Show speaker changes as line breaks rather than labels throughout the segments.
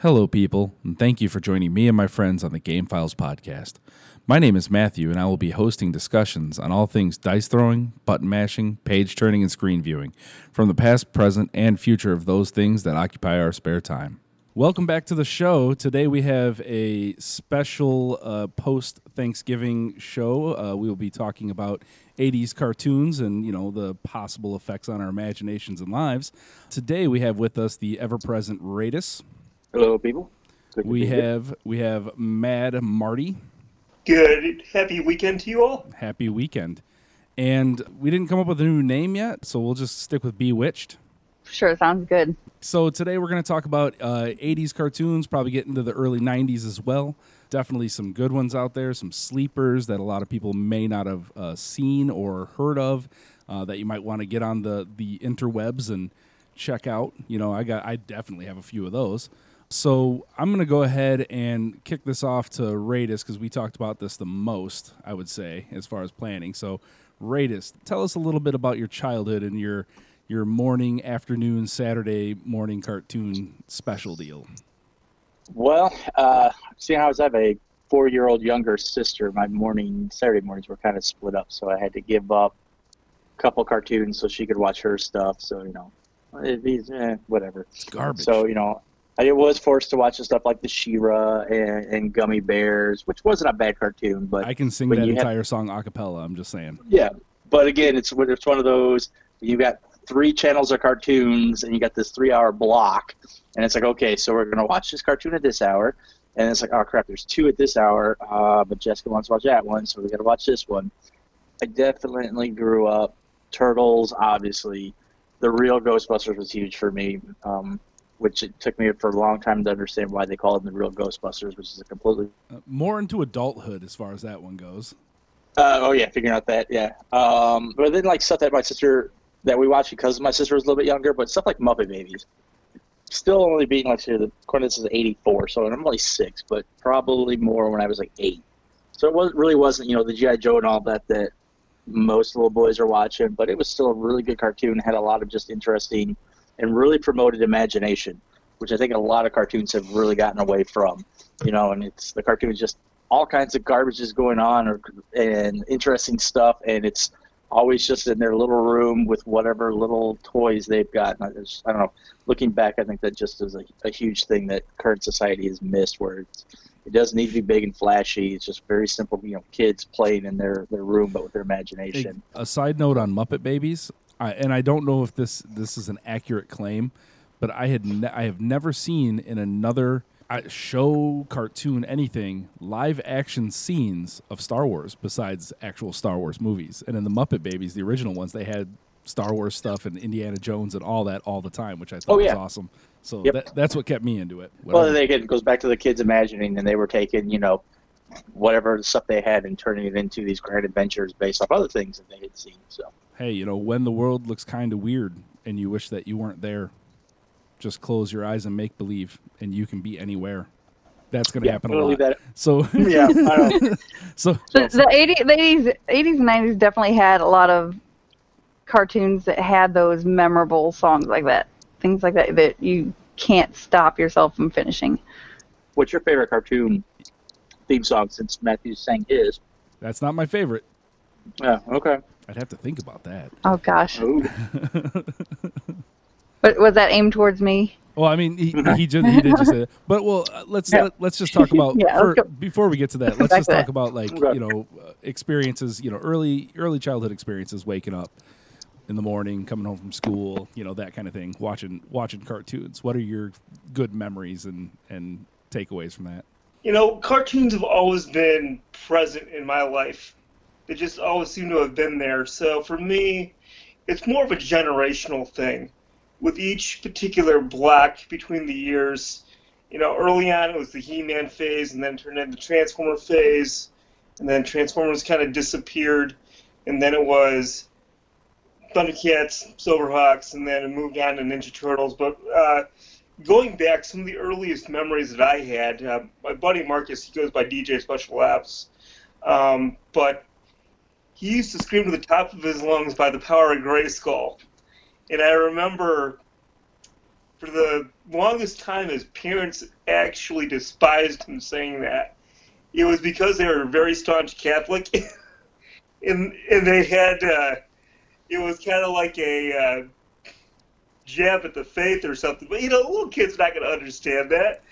Hello, people, and thank you for joining me and my friends on the Game Files podcast. My name is Matthew, and I will be hosting discussions on all things dice throwing, button mashing, page turning, and screen viewing, from the past, present, and future of those things that occupy our spare time. Welcome back to the show. Today we have a special uh, post Thanksgiving show. Uh, we will be talking about 80s cartoons and you know the possible effects on our imaginations and lives. Today we have with us the ever present Raydus.
Hello, people. Good
We
be here.
have we have Mad Marty.
Good. Happy weekend to you all.
Happy weekend. And we didn't come up with a new name yet, so we'll just stick with Bewitched.
Sure, sounds good.
So today we're going to talk about uh, 80s cartoons, probably get into the early 90s as well. Definitely some good ones out there, some sleepers that a lot of people may not have uh, seen or heard of uh, that you might want to get on the the interwebs and check out. You know, I got I definitely have a few of those. So I'm going to go ahead and kick this off to Raydus because we talked about this the most, I would say, as far as planning. So Raydus, tell us a little bit about your childhood and your your morning, afternoon, Saturday morning cartoon special deal.
Well, uh, seeing how I have a four-year-old younger sister, my morning Saturday mornings were kind of split up, so I had to give up a couple cartoons so she could watch her stuff. So you know, it, these eh, whatever.
It's garbage.
So you know, I was forced to watch the stuff like the She-Ra and, and Gummi Bears, which wasn't a bad cartoon, but
I can sing that
you have-
entire song a cappella. I'm just saying.
Yeah, but again, it's it's one of those you got three channels of cartoons and you got this three hour block, and it's like okay, so we're gonna watch this cartoon at this hour, and it's like oh crap, there's two at this hour, uh, but Jessica wants to watch that one, so we gotta watch this one. I definitely grew up Turtles, obviously. The real Ghostbusters was huge for me, um, which it took me for a long time to understand why they call them the real Ghostbusters, which is a completely
Uh, more into adulthood as far as that one goes.
Uh, oh yeah, figuring out that yeah. Um, but then like stuff that my sister that we watched because my sister was a little bit younger, but stuff like Muppet Babies. Still only being like say the this is eighty four, so I'm only six, but probably more when I was like eight. So it was really wasn't you know the GI Joe and all that that most little boys are watching, but it was still a really good cartoon. Had a lot of just interesting and really promoted imagination, which I think a lot of cartoons have really gotten away from. You know, and it's the cartoon is just all kinds of garbage is going on or and interesting stuff and it's always just in their little room with whatever little toys they've got. I, just, I don't know looking back i think that just is a, a huge thing that current society has missed where it doesn't need to be big and flashy. It's just very simple you know kids playing in their, their room but with their imagination.
A side note on Muppet Babies, I, and I don't know if this this is an accurate claim, but I had ne- I have never seen in another uh, show, cartoon, anything live action scenes of Star Wars besides actual Star Wars movies. And in the Muppet Babies, the original ones, they had Star Wars stuff and Indiana Jones and all that all the time, which I thought
Oh,
was awesome. So
Yep.
that, that's what kept me into it.
well
Whatever.
then again it goes back to the kids imagining and they were taking you know whatever stuff they had and turning it into these grand adventures based off other things that they had seen so
hey, you know, when the world looks kind of weird and you wish that you weren't there, just close your eyes and make believe, and you can be anywhere. That's going to
yeah
happen
I'm
a lot.
that
So,
yeah I don't
so
The, the 80s, the 80s, 80s and 90s definitely had a lot of cartoons that had those memorable songs like that. Things like that that you can't stop yourself from finishing.
What's your favorite cartoon theme song since Matthew's sang his?
that's not my favorite.
Yeah, okay.
I'd have to think about that.
Oh gosh. But was that aimed towards me?
Well, I mean, he, he just he did just say that. But well, uh, let's
Yeah.
let, let's just talk about
Yeah,
for, before we get to that. Let's just talk
that.
about like
Okay.
you know uh, experiences, you know, early early childhood experiences, waking up in the morning, coming home from school, you know, that kind of thing. Watching watching cartoons. What are your good memories and and takeaways from that?
You know, cartoons have always been present in my life. They just always seem to have been there. So for me, it's more of a generational thing. With each particular block between the years, you know, early on it was the He-Man phase, and then turned into the Transformer phase, and then Transformers kind of disappeared, and then it was Thundercats, Silverhawks, and then it moved on to Ninja Turtles. But uh, going back, some of the earliest memories that I had, uh, my buddy Marcus, he goes by DJ Special Apps, um, but he used to scream to the top of his lungs by the power of Grayskull. And I remember for the longest time, his parents actually despised him saying that. It was because they were very staunch Catholic, and and they had uh, it was kind of like a uh, jab at the faith or something. But you know, a little kid's not going to understand that.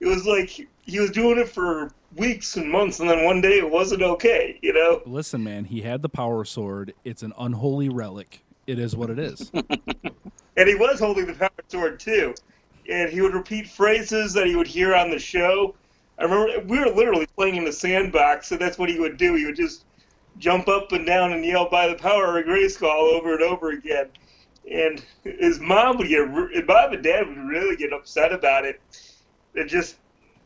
It was like he was doing it for weeks and months, and then one day it wasn't okay. You know.
Listen, man, he had the power sword. It's an unholy relic. It is what it is.
and he was holding the power sword too. And he would repeat phrases that he would hear on the show. I remember we were literally playing in the sandbox, so that's what he would do. He would just jump up and down and yell by the power of Grayskull over and over again. And his mom would get, his mom and dad would really get upset about it. It just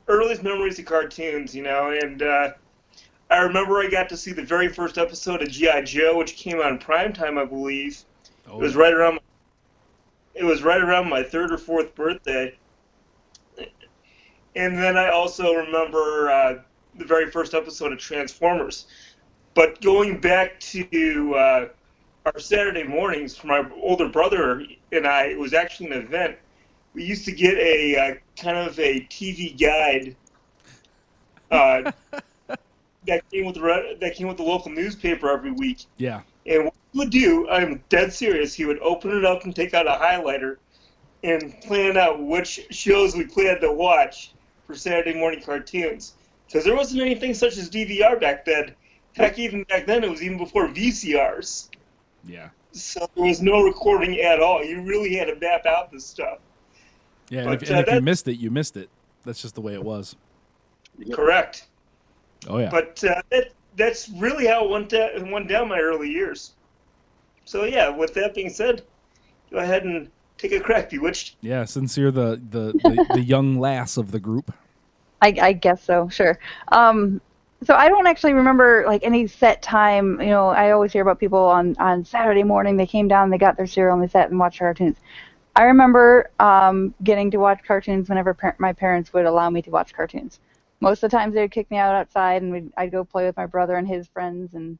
earliest memories of cartoons, you know. And uh, I remember I got to see the very first episode of GI Joe, which came on primetime, I believe. Oh. It was right around. It was right around my third or fourth birthday. And then I also remember uh, the very first episode of Transformers. But going back to uh, our Saturday mornings for my older brother and I, it was actually an event. We used to get a uh, kind of a TV guide uh, that came with the that came with the local newspaper every week.
Yeah.
And what he would do, I'm dead serious. He would open it up and take out a highlighter and plan out which shows we planned to watch for Saturday morning cartoons. Because there wasn't anything such as DVR back then. Heck, even back then, it was even before VCRs.
Yeah.
So there was no recording at all. You really had to map out this stuff.
Yeah, but, and, if, and uh, if that, you missed it, you missed it. That's just the way it was.
Correct.
Oh yeah.
But uh, that, that's really how it went, down, went down my early years. So yeah, with that being said, go ahead and take a crack, Bewitched.
Yeah, since you're the the, the, the young lass of the group.
I, I guess so. Sure. Um, so I don't actually remember like any set time. You know, I always hear about people on on Saturday morning. They came down, they got their cereal, and they sat and watched cartoons. I remember um, getting to watch cartoons whenever par- my parents would allow me to watch cartoons most of the times they would kick me out outside and I'd go play with my brother and his friends and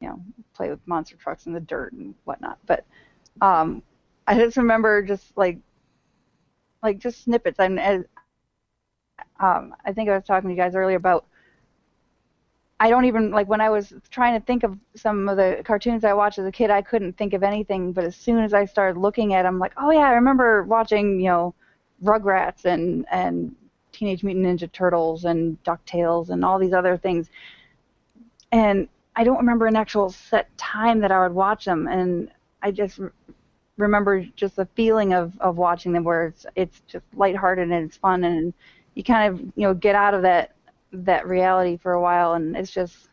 you know play with monster trucks in the dirt and whatnot. But um, I just remember just like like just snippets. And as, um, I think I was talking to you guys earlier about I don't even like when I was trying to think of some of the cartoons I watched as a kid. I couldn't think of anything, but as soon as I started looking at them, like, oh yeah, I remember watching, you know, Rugrats and and Teenage Mutant Ninja Turtles and DuckTales and all these other things. And I don't remember an actual set time that I would watch them, and I just remember just the feeling of, of watching them where it's it's just lighthearted and it's fun and you kind of you know get out of that that reality for a while and it's just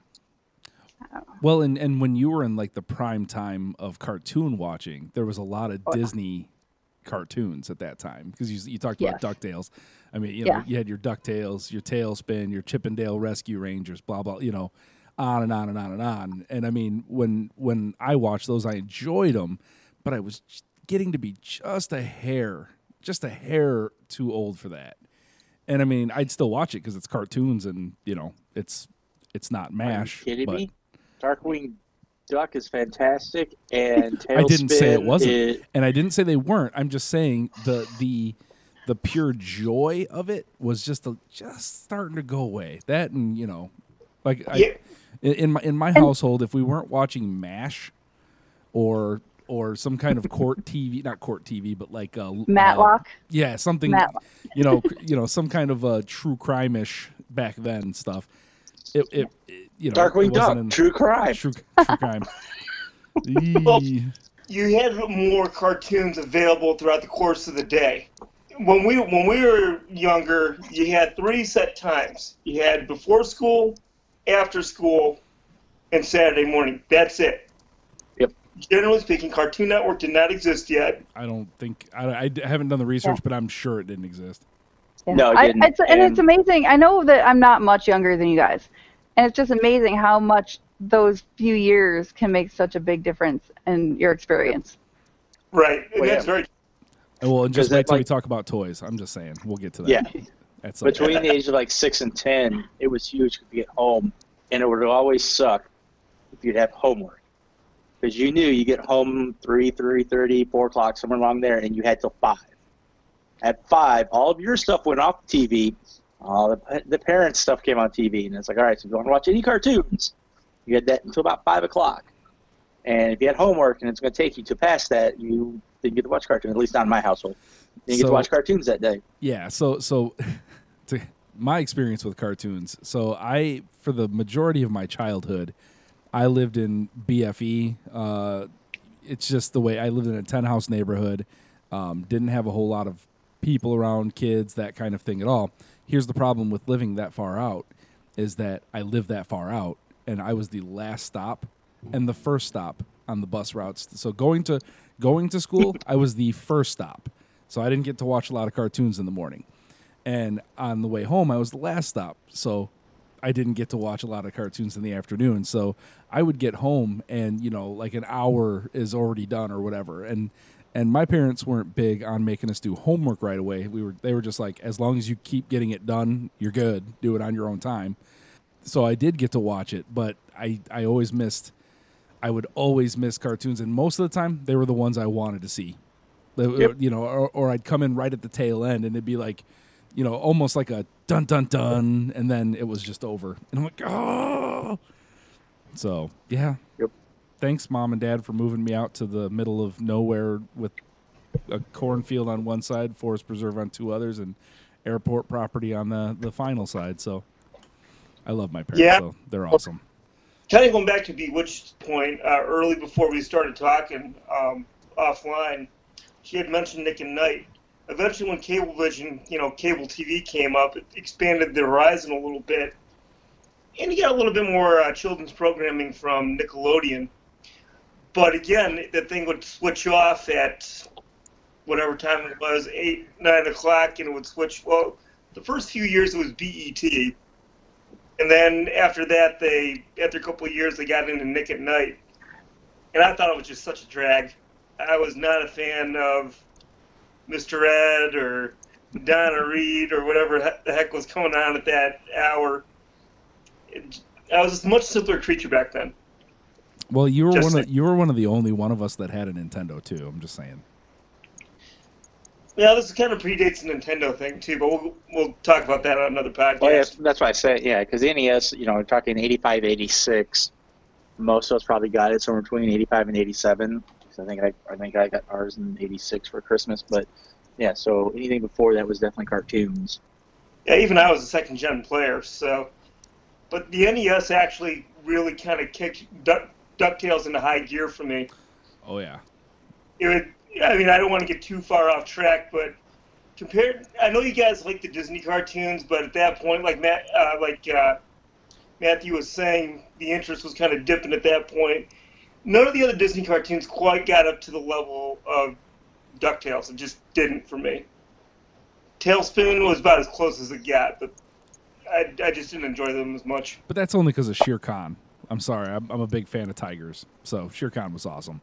well and and when you were in like the prime time of cartoon watching there was a lot of oh, disney cartoons at that time because you, you talked about DuckTales. I mean, you know, yeah. you had your DuckTales, your TaleSpin, your Chip 'n Dale Rescue Rangers, blah blah, you know, on and on and on and on. And I mean, when when I watched those, I enjoyed them, but I was getting to be just a hair, just a hair too old for that. And I mean, I'd still watch it because it's cartoons and you know, it's it's not Mash.
Are you kidding but, me? Darkwing Duck is fantastic, and
I didn't say it wasn't, is... and I didn't say they weren't. I'm just saying the the the pure joy of it was just a, just starting to go away. That and you know, like yeah. I, in my in my household, if we weren't watching Mash or or some kind of court TV, not court TV, but like uh,
Matlock. Uh,
yeah, something. Matlock. You know, you know, some kind of uh, true crime ish back then stuff. It, it, it you know,
Darkwing Duck, in, true crime,
true, true crime. well,
you had more cartoons available throughout the course of the day. When we when we were younger, you had three set times. You had before school, after school, and Saturday morning. That's it.
Yep.
Generally speaking, Cartoon Network did not exist yet.
I don't think I, I haven't done the research, yeah. but I'm sure it didn't exist.
Yeah. No, it didn't.
I, it's, and, and it's amazing. I know that I'm not much younger than you guys, and it's just amazing how much those few years can make such a big difference in your experience.
Right, and well, that's yeah. very.
Well, and just wait till like, we talk about toys. I'm just saying, we'll get to that.
Yeah. That's Between the age of like six and ten, it was huge to get home, and it would always suck if you'd have homework because you knew you get home three, three thirty, four o'clock, somewhere along there, and you had till five. At five, all of your stuff went off the TV. All the, the parents' stuff came on TV, and it's like, all right, so if you want to watch any cartoons, you had that until about five o'clock. And if you had homework and it's going to take you to past that, you didn't get to watch cartoons. At least not in my household. You didn't get to watch cartoons that day.
Yeah, so so to my experience with cartoons. So I for the majority of my childhood, I lived in BFE. Uh, it's just the way I lived in a ten house neighborhood. Um, didn't have a whole lot of people around, kids, that kind of thing at all. Here's the problem with living that far out is that I lived that far out and I was the last stop and the first stop on the bus routes. So going to going to school, I was the first stop. So I didn't get to watch a lot of cartoons in the morning. And on the way home, I was the last stop. So I didn't get to watch a lot of cartoons in the afternoon. So I would get home and, you know, like an hour is already done or whatever. And and my parents weren't big on making us do homework right away. We were they were just like as long as you keep getting it done, you're good. Do it on your own time. So I did get to watch it, but I I always missed I would always miss cartoons and most of the time they were the ones I wanted to see.
Yep.
You know, or, or I'd come in right at the tail end and it'd be like, you know, almost like a dun dun dun, and then it was just over. And I'm like, oh. So yeah.
Yep.
Thanks, mom and dad, for moving me out to the middle of nowhere with a cornfield on one side, forest preserve on two others, and airport property on the the final side. So I love my parents.
Yeah.
So they're awesome.
kind of going back to Bewitched's point uh, early before we started talking um, offline, she had mentioned Nick at Nite. Eventually, when Cablevision, you know, cable TV came up, it expanded the horizon a little bit, and you got a little bit more uh, children's programming from Nickelodeon. But again, the thing would switch off at whatever time it was, eight, nine o'clock, and it would switch. Well, the first few years it was BET, and then after that, they after a couple of years they got into Nick at Nite, and I thought it was just such a drag. I was not a fan of Mr. Ed or Donna Reed or whatever the heck was going on at that hour. It, I was a much simpler creature back then.
Well, you were
Just
one of you were one of the only one of us that had a Nintendo too. I'm just saying.
Yeah, this kind of predates the Nintendo thing too, but we'll we'll talk about that on another podcast.
Well, yeah, that's why I said, yeah, because NES, you know, we're talking 85, 86. Most of us probably got it somewhere between 85 and 87. 'Cause I think I, I think I got ours in 86 for Christmas. But yeah, so anything before that was definitely cartoons.
Yeah, even I was a second gen player, so. But the NES actually really kind of kicked Duck, Ducktales into high gear for me.
Oh yeah.
It would. I mean, I don't want to get too far off track, but compared, I know you guys like the Disney cartoons, but at that point, like Matt, uh, like uh, Matthew was saying, the interest was kind of dipping at that point. None of the other Disney cartoons quite got up to the level of Ducktales. It just didn't for me. TaleSpin was about as close as it got, but I, I just didn't enjoy them as much.
But that's only because of Shere Khan. I'm sorry. I'm, I'm a big fan of tigers. So Shere Khan was awesome.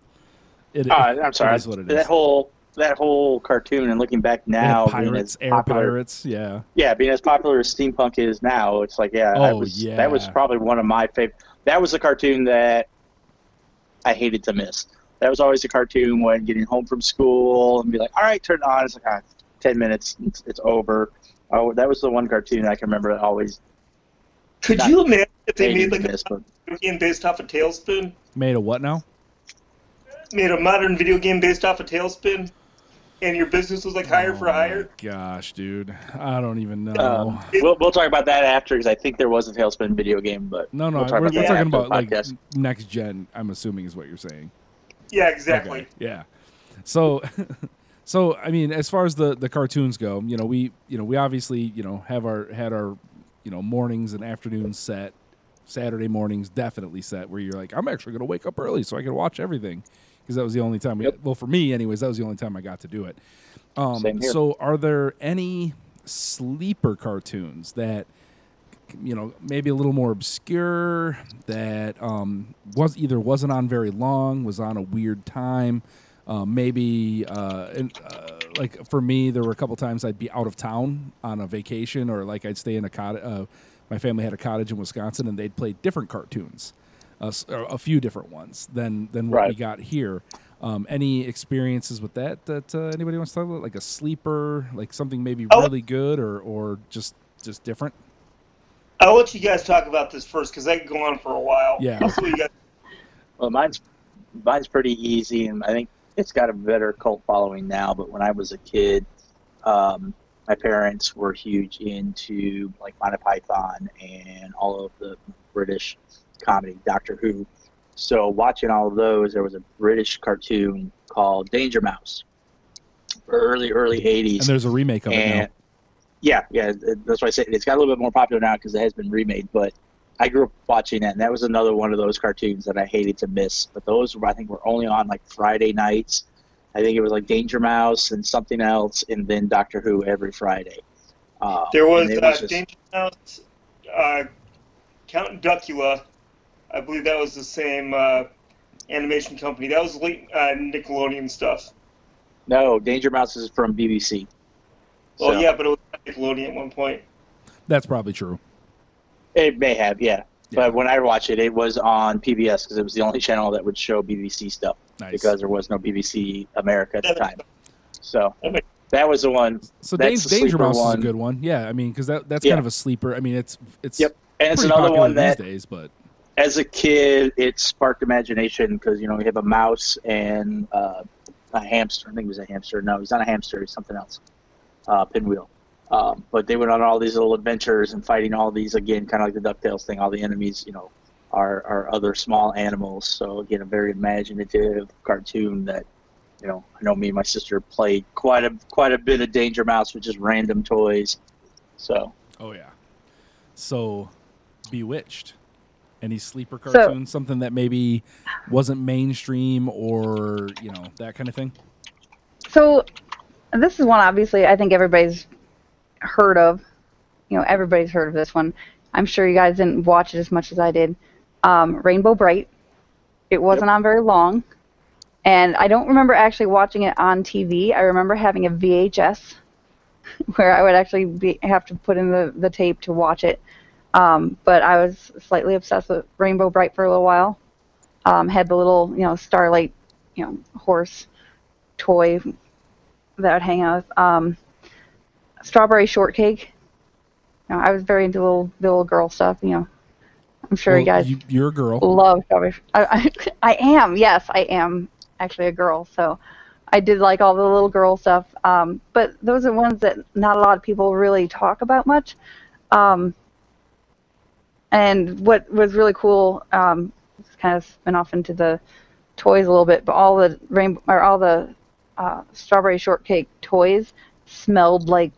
It,
Uh, I'm sorry,
It is what it is.
that whole that whole cartoon, and looking back now, being
pirates,
as
air
popular,
pirates. Yeah.
yeah, being as popular as steampunk is now, it's like, yeah, that
Oh,
was
yeah.
that was probably one of my favorite. That was a cartoon that I hated to miss. That was always a cartoon when getting home from school and be like, all right, turn it on. It's like, ah, ten minutes, it's, it's over. Oh, that was the one cartoon I can remember that always
Could you imagine if they made like
miss.
A video game based off of TaleSpin?
Made a what now?
made a modern video game based off of TaleSpin, and your business was like hire
Oh
for
my
hire.
Gosh, dude. I don't even know.
um, we'll we'll talk about that after because I think there was a TaleSpin video game, but
no, no.
we'll talk
we're
about
we're
that
talking about like next gen. I'm assuming is what you're saying.
Yeah, exactly.
Okay, Yeah. So, so I mean, as far as the the cartoons go, you know, we you know we obviously you know have our had our you know mornings and afternoons set. Saturday mornings definitely set where you're like, I'm actually going to wake up early so I can watch everything because that was the only time. We,
Yep.
Well, for me, anyways, that was the only time I got to do it. Um, so, are there any sleeper cartoons that you know maybe a little more obscure that um, was either wasn't on very long, was on a weird time, uh, maybe uh, and, uh, like for me, there were a couple times I'd be out of town on a vacation, or like I'd stay in a cottage. Uh, my family had a cottage in Wisconsin, and they'd play different cartoons, s- or a few different ones than than what we got here. Um, any experiences with that that uh, anybody wants to talk about, like a sleeper, like something maybe
Oh.
really good or or just just different?
I'll let you guys talk about this first because I could go on for a while.
Yeah.
I'll see what you guys.
Well, mine's mine's pretty easy, and I think it's got a better cult following now. But when I was a kid, um, my parents were huge into like Monty Python and all of the British comedy, Doctor Who. So watching all of those, there was a British cartoon called Danger Mouse, early early '80s.
And there's a remake of it now.
Yeah, yeah, that's why I say it's got a little bit more popular now because it has been remade. But I grew up watching that, and that was another one of those cartoons that I hated to miss. But those, I think, were only on like Friday nights. I think it was like Danger Mouse and something else, and then Doctor Who every Friday. Uh,
There was,
and it
uh,
just-
Danger Mouse, uh, Count Duckula. I believe that was the same uh, animation company. That was late uh, Nickelodeon stuff.
no, Danger Mouse is from BBC.
Well,
So,
yeah, but it was Nickelodeon at one point.
That's probably true.
It may have, yeah.
Yeah.
But when I watched it, it was on PBS because it was the only channel that would show BBC stuff
Nice.
because there was no BBC America at the time. So
that
was the one
so
that's
Danger
sleeper
Mouse is a good one. Yeah, I mean, because that that's
Yeah.
kind of a sleeper. I mean, it's it's
Yep. and it's
pretty
another
popular
one that
these days, but
as a kid, it sparked imagination because you know we have a mouse and uh, a hamster. I think it was a hamster. No, he's not a hamster. He's something else. Uh, pinwheel. Um, but they went on all these little adventures and fighting all these again, kind of like the Ducktales thing. All the enemies, you know, are are other small animals. So again, a very imaginative cartoon that. You know, I know me and my sister played quite a quite a bit of Danger Mouse with just random toys. So
oh yeah. So, Bewitched. Any sleeper
So-
cartoon, something that maybe wasn't mainstream or you know that kind of thing.
So this is one obviously I think everybody's heard of. You know, everybody's heard of this one. I'm sure you guys didn't watch it as much as I did. Um, Rainbow Brite. It wasn't on very long, and I don't remember actually watching it on TV. I remember having a VHS where I would actually be, have to put in the, the tape to watch it. Um, but I was slightly obsessed with Rainbow Brite for a little while. Um, had the little, you know, Starlight, you know, horse toy that I'd hang out with. Um, strawberry shortcake. You know, I was very into little the little girl stuff. You know, I'm sure you guys
you, you're a girl.
love strawberry. I, I, I am. Yes, I am actually a girl. So I did like all the little girl stuff. Um, but those are ones that not a lot of people really talk about much. Um, and what was really cool, um, it's kind of spin off into the toys a little bit, but all the rainbow or all the uh, strawberry shortcake toys smelled like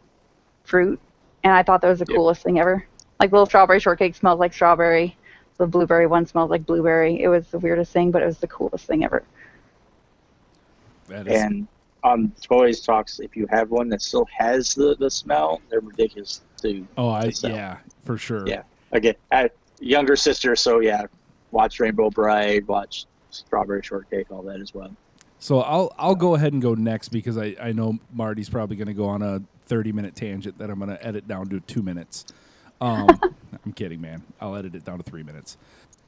fruit, and I thought that was the
Yep.
coolest thing ever. Like little strawberry shortcake smells like strawberry. The blueberry one smells like blueberry. It was the weirdest thing, but it was the coolest thing ever.
That is,
And on Toys Talks, if you have one that still has the, the smell, they're ridiculous too.
oh, I
so-
yeah, for sure.
Yeah. Again, younger sister, so yeah, watch Rainbow Brite, watch Strawberry Shortcake, all that as well.
So I'll I'll go ahead and go next because I, I know Marty's probably going to go on a 30 minute tangent that I'm going to edit down to two minutes. Um, I'm kidding, man. I'll edit it down to three minutes.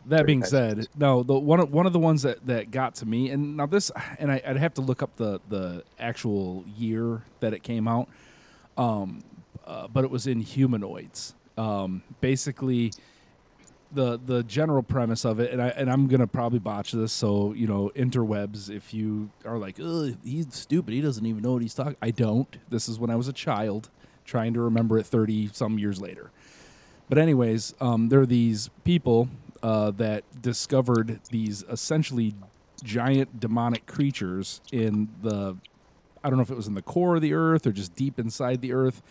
That being
35
said, no, the one of, one of the ones that, that got to me, and now this, and I, I'd have to look up the the actual year that it came out, um, uh, but it was Inhumanoids. Um, basically, the the general premise of it, and I and I'm gonna probably botch this. So you know, interwebs. If you are like, he's stupid, he doesn't even know what he's talking. I don't. This is when I was a child, trying to remember it thirty some years later. But anyways, um, there are these people uh, that discovered these essentially giant demonic creatures in the I don't know if it was in the core of the earth or just deep inside the earth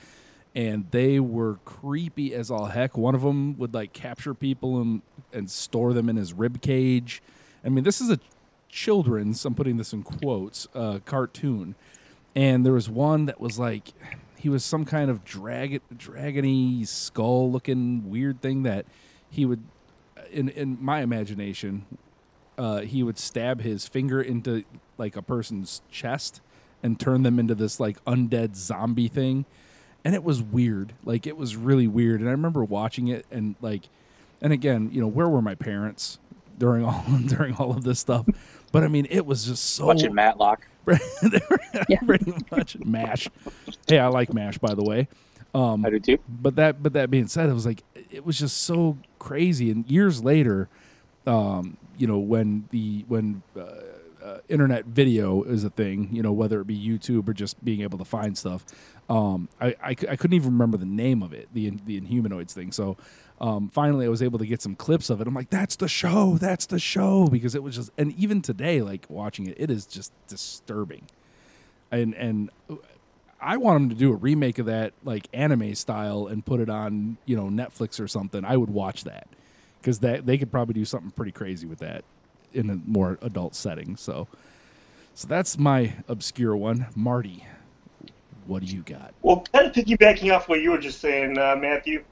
and they were creepy as all heck. One of them would like capture people and and store them in his rib cage. I mean, this is a children's. I'm putting this in quotes. Uh, cartoon, and there was one that was like he was some kind of dragon, dragony skull looking weird thing that he would, in in my imagination, uh, he would stab his finger into like a person's chest and turn them into this like undead zombie thing and it was weird like it was really weird and i remember watching it and like and again you know where were my parents during all during all of this stuff But I mean, it was just so
Watching Matlock.
Yeah.
pretty much mash. Hey, I like mash by the way. Um,
I do too.
but that but that being said, it was like it was just so crazy. And years later, um, you know, when the when uh, uh, internet video is a thing, you know, whether it be YouTube or just being able to find stuff, um, I, I, I couldn't even remember the name of it, the the Inhumanoids thing. So um, finally, I was able to get some clips of it. I'm like, that's the show, that's the show, because it was just, and even today, like watching it, it is just disturbing, and and I want them to do a remake of that like anime style and put it on you know Netflix or something. I would watch that because that they could probably do something pretty crazy with that in a more adult setting. So, so that's my obscure one, Marty. What do you got?
Well, kind of piggybacking off what you were just saying, uh, Matthew,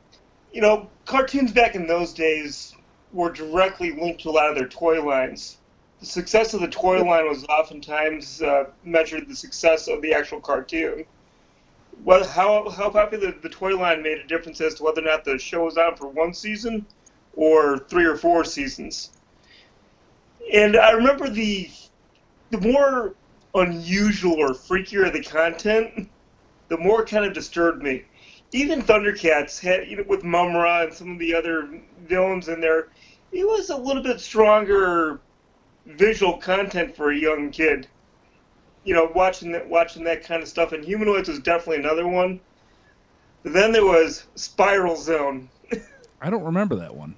you know, cartoons back in those days were directly linked to a lot of their toy lines. The success of the toy line was oftentimes uh, measured the success of the actual cartoon. Well, how how popular the toy line made a difference as to whether or not the show was on for one season or three or four seasons. And I remember the the more unusual or freakier the content, the more it kind of disturbed me. Even Thundercats had, you know, with Mumm-Ra and some of the other villains in there, it was a little bit stronger visual content for a young kid. You know, watching that, watching that kind of stuff. Inhumanoids was definitely another one. Then there was Spiral Zone.
I don't remember that one.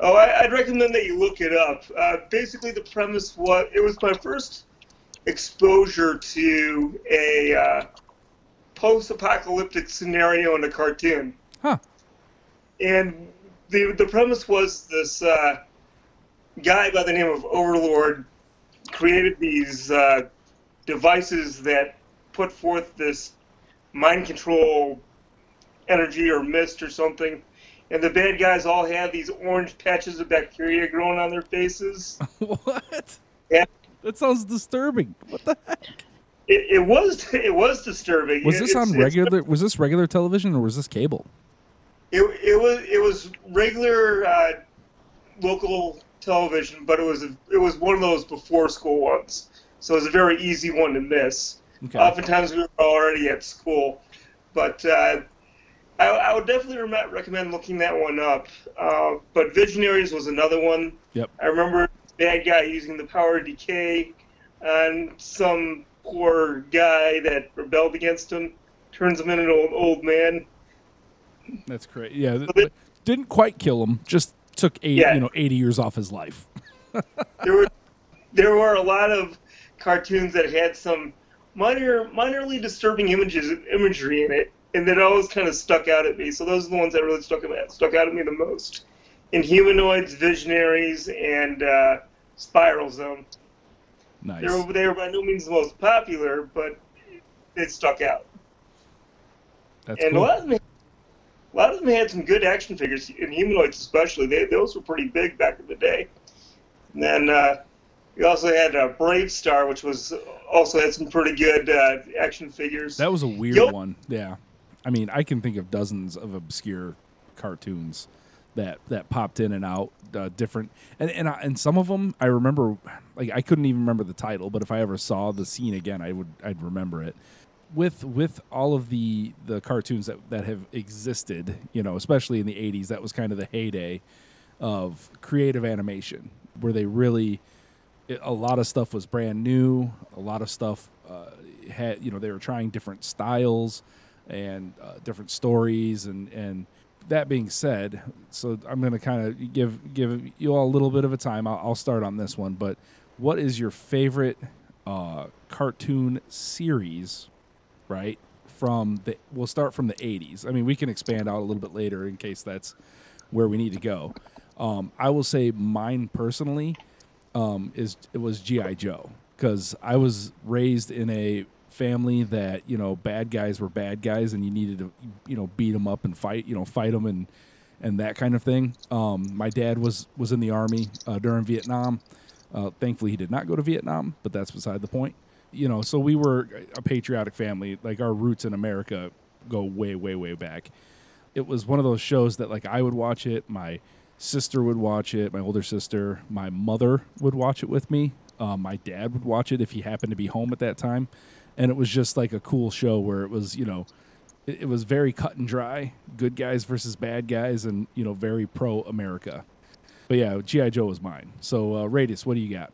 Oh, I, I'd recommend that you look it up. Uh, basically, the premise was it was my first exposure to a uh, post-apocalyptic scenario in a cartoon,
Huh?
and the the premise was this uh, guy by the name of Overlord created these uh, devices that put forth this mind control energy or mist or something. And the bad guys all had these orange patches of bacteria growing on their faces.
what?
Yeah.
That sounds disturbing. What the heck?
It, it was it was disturbing.
Was this
it's-
on regular? Was this regular television or was this cable?
It, it was it was regular uh, local television, but it was it was one of those before school ones, so it was a very easy one to miss.
Okay.
Oftentimes we were already at school, but uh, I, I would definitely re- recommend looking that one up. Uh, but Visionaries was another one.
Yep.
I remember bad guy using the power of decay on some poor guy that rebelled against him, turns him into an old old man.
That's great. Yeah,
So they-
didn't quite kill him. Just took eight,
Yeah.
you know, eighty years off his life.
there were there were a lot of cartoons that had some minor minorly disturbing images imagery in it and that always kind of stuck out at me so those are the ones that really stuck at stuck out at me the most Inhumanoids visionaries and uh, spiral zone
Nice.
they were, they were by no means the most popular but it stuck out
That's
and
cool.
a lot of them a lot of them had some good action figures Inhumanoids especially they, those were pretty big back in the day and then uh, we also had uh, BraveStarr, which was also had some pretty good uh, action figures.
That was a weird
Yup.
one. Yeah. I mean, I can think of dozens of obscure cartoons that that popped in and out, uh, different, and and I, and some of them I remember, like I couldn't even remember the title, but if I ever saw the scene again, I would I'd remember it. With with all of the the cartoons that that have existed, you know, especially in the '80s, that was kind of the heyday of creative animation, where they really it, a lot of stuff was brand new. A lot of stuff uh, had, you know, they were trying different styles and uh, different stories. And, and that being said, so I'm going to kind of give give you all a little bit of a time. I'll, I'll start on this one. But what is your favorite uh, cartoon series? Right from the we'll start from the 80s. I mean, we can expand out a little bit later in case that's where we need to go. Um, I will say mine personally um, is it was GI Joe because I was raised in a family that you know bad guys were bad guys and you needed to you know beat them up and fight you know fight them and and that kind of thing. Um, my dad was was in the army uh, during Vietnam. Uh, thankfully, he did not go to Vietnam, but that's beside the point. You know, so we were a patriotic family. Like our roots in America go way, way, way back. It was one of those shows that like I would watch it. My sister would watch it. My older sister, my mother would watch it with me. Uh, my dad would watch it if he happened to be home at that time, and it was just like a cool show where it was you know it, it was very cut and dry, good guys versus bad guys, and you know very pro America. But yeah, GI Joe was mine. So uh, Raydus, what do you got?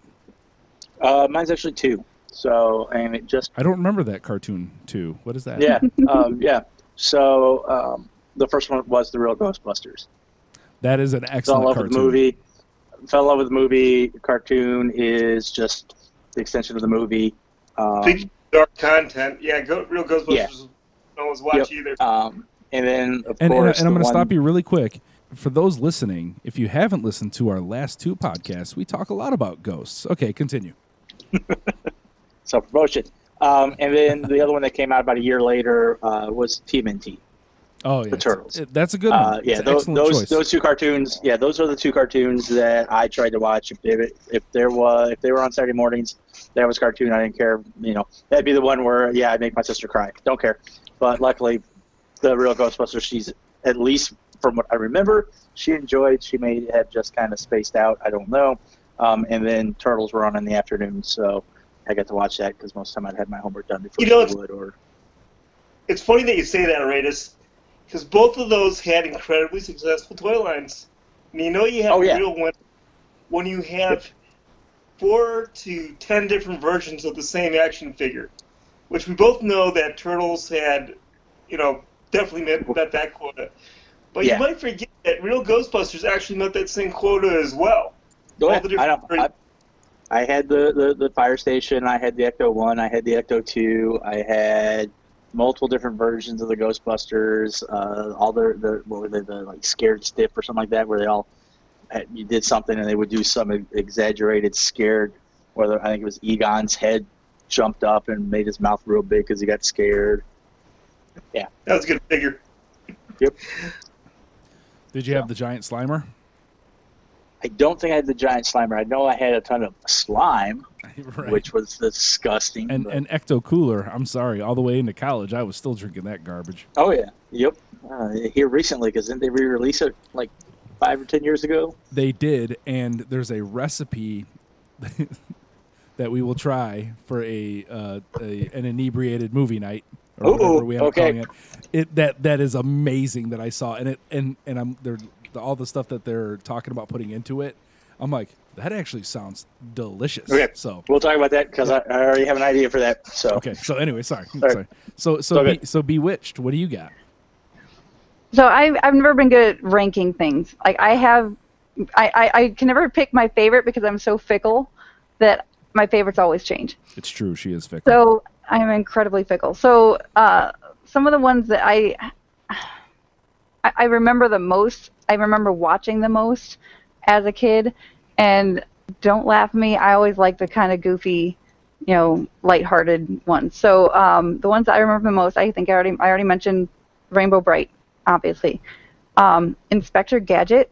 Uh, mine's actually two. So, and it just
I don't remember that cartoon too. What is that?
yeah, um, yeah. So um, the first one was the real Ghostbusters.
that is an excellent
love
cartoon.
the movie. Fell in love with the movie. Cartoon is just the extension of the movie. Um,
Big dark content. Yeah, go, real Ghostbusters.
Yeah.
No one's watch
Yep.
either.
um, and then of
And, and,
course,
and I'm going to
one-
stop you really quick. For those listening, if you haven't listened to our last two podcasts, we talk a lot about ghosts. Okay, continue.
self promotion. Um, and then the other one that came out about a year later uh, was TMNT.
Oh yeah,
The Turtles.
That's a good one.
Uh, yeah,
It's
those those,
choice.
those two cartoons. Yeah, those are the two cartoons that I tried to watch. If they, if there was if they were on Saturday mornings, that was cartoon. I didn't care. You know, that'd be the one where yeah, I'd make my sister cry. Don't care. But luckily, the real Ghostbusters, she's at least from what I remember, she enjoyed. She may have just kind of spaced out. I don't know. Um, and then Turtles were on in the afternoon, so I got to watch that because most of the time I'd had my homework done before
You know,
she would. Or
It's funny that you say that, Raydus, because both of those had incredibly successful toy lines. And you know you have
Oh, yeah.
real one when you have four to ten different versions of the same action figure, which we both know that Turtles had, you know, definitely met, met that quota. But
Yeah.
you might forget that real Ghostbusters actually met that same quota as well.
Go
All
ahead. I I, I had the, the, the fire station. I had the Ecto One. I had the Ecto Two. I had multiple different versions of the Ghostbusters. Uh, all the the what were they the like scared stiff or something like that, where they all had, you did something and they would do some exaggerated scared. Whether I think it was Egon's head jumped up and made his mouth real big because he got scared.
Yeah, that was a good figure. Yep.
Did you have the giant Slimer?
I don't think I had the giant slimer. I know I had a ton of slime,
right.
which was disgusting.
and
but-
and Ecto Cooler. I'm sorry, all the way into college, I was still drinking that garbage.
Oh yeah, yep. Uh, here recently, because didn't they re-release it like five or ten years ago?
They did, and there's a recipe that we will try for a, uh, a an inebriated movie night or
Ooh,
whatever we up
okay.
calling it. It that that is amazing that I saw, and it and and I'm there all the stuff that they're talking about putting into it. I'm like, that actually sounds delicious.
Okay.
So
We'll talk about that because I, I already have an idea for that. So
okay. So anyway, sorry,
Sorry.
sorry. So so
Okay.
be, so bewitched. What do you got?
So I, I've never been good at ranking things. Like I have, I, I, I can never pick my favorite because I'm so fickle that my favorites always change.
It's true. She is fickle.
So I'm incredibly fickle. So uh, some of the ones that I, I I remember the most, I remember watching the most as a kid, and don't laugh at me. I always like the kind of goofy, you know, lighthearted ones. So um, the ones that I remember the most, I think I already I already mentioned Rainbow Brite, obviously. Um, Inspector Gadget.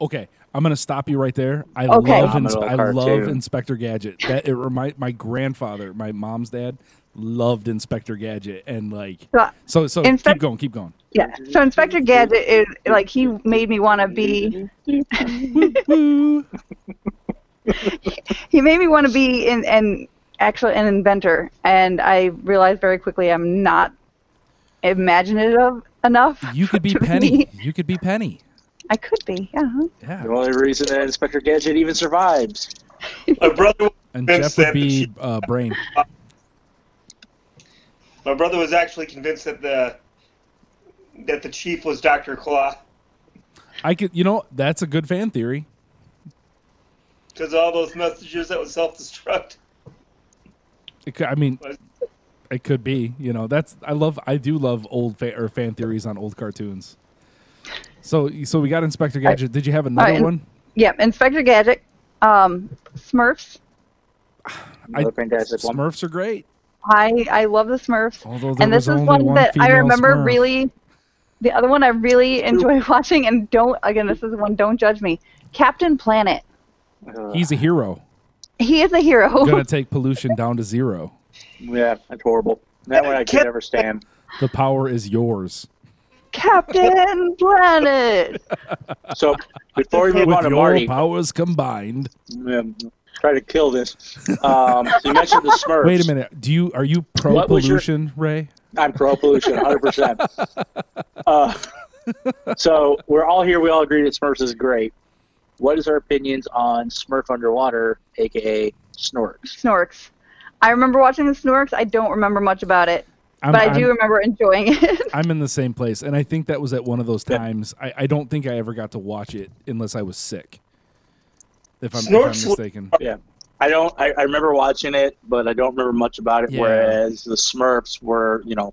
Okay, I'm gonna stop you right there. I
Okay.
love Inspe- I love
cartoon.
Inspector Gadget. That it remind my grandfather, my mom's dad, loved Inspector Gadget, and like
So,
so so
Inspec-
keep going, keep going.
yeah. So Inspector Gadget is like he made me want to be.
Woo.
he made me want to be in an actually an inventor and i realized very quickly i'm not imaginative enough
You could be
to
Penny. You could be Penny.
i could be yeah
Yeah,
the only reason that Inspector Gadget even survives.
My brother,
and
Vince
Jeff would be uh, Brain.
my brother was actually convinced that the that the chief was Doctor Claw
I could, you know, that's a good fan theory.
because all those messages that would self-destruct.
It could, I mean, it could be. You know, that's I love. I do love old fa- or fan theories on old cartoons. So so we got Inspector Gadget. Did you have another
and-
one?
yeah inspector gadget um smurfs
Another fantastic one.
Smurfs are great.
I i love the smurfs and this is one
one
that i remember
Smurf.
really the other one i really enjoy watching and don't again this is one don't judge me captain planet
He's a hero.
he is a hero
Gonna take pollution down to zero.
yeah, that's horrible. That one I could never stand.
The power is yours.
captain planet
So before we move
With
on to
your
Marty,
powers combined.
um, try to kill this. Um, so you mentioned the Smurfs.
Wait a minute. Do you are you pro
What was your-
pollution, Ray?
I'm pro pollution, 100. percent uh, So we're all here. We all agree that Smurfs is great. What is our opinions on Smurf underwater, aka Snorks?
Snorks. I remember watching the Snorks. I don't remember much about it,
I'm,
but I
I'm-
do remember enjoying it.
I'm in the same place, and I think that was at one of those times. I, I don't think I ever got to watch it unless I was sick. If I'm, if I'm
Snorks were-
mistaken.
Yeah. I don't. I, I remember watching it, but I don't remember much about it.
Yeah.
Whereas the Smurfs were, you know,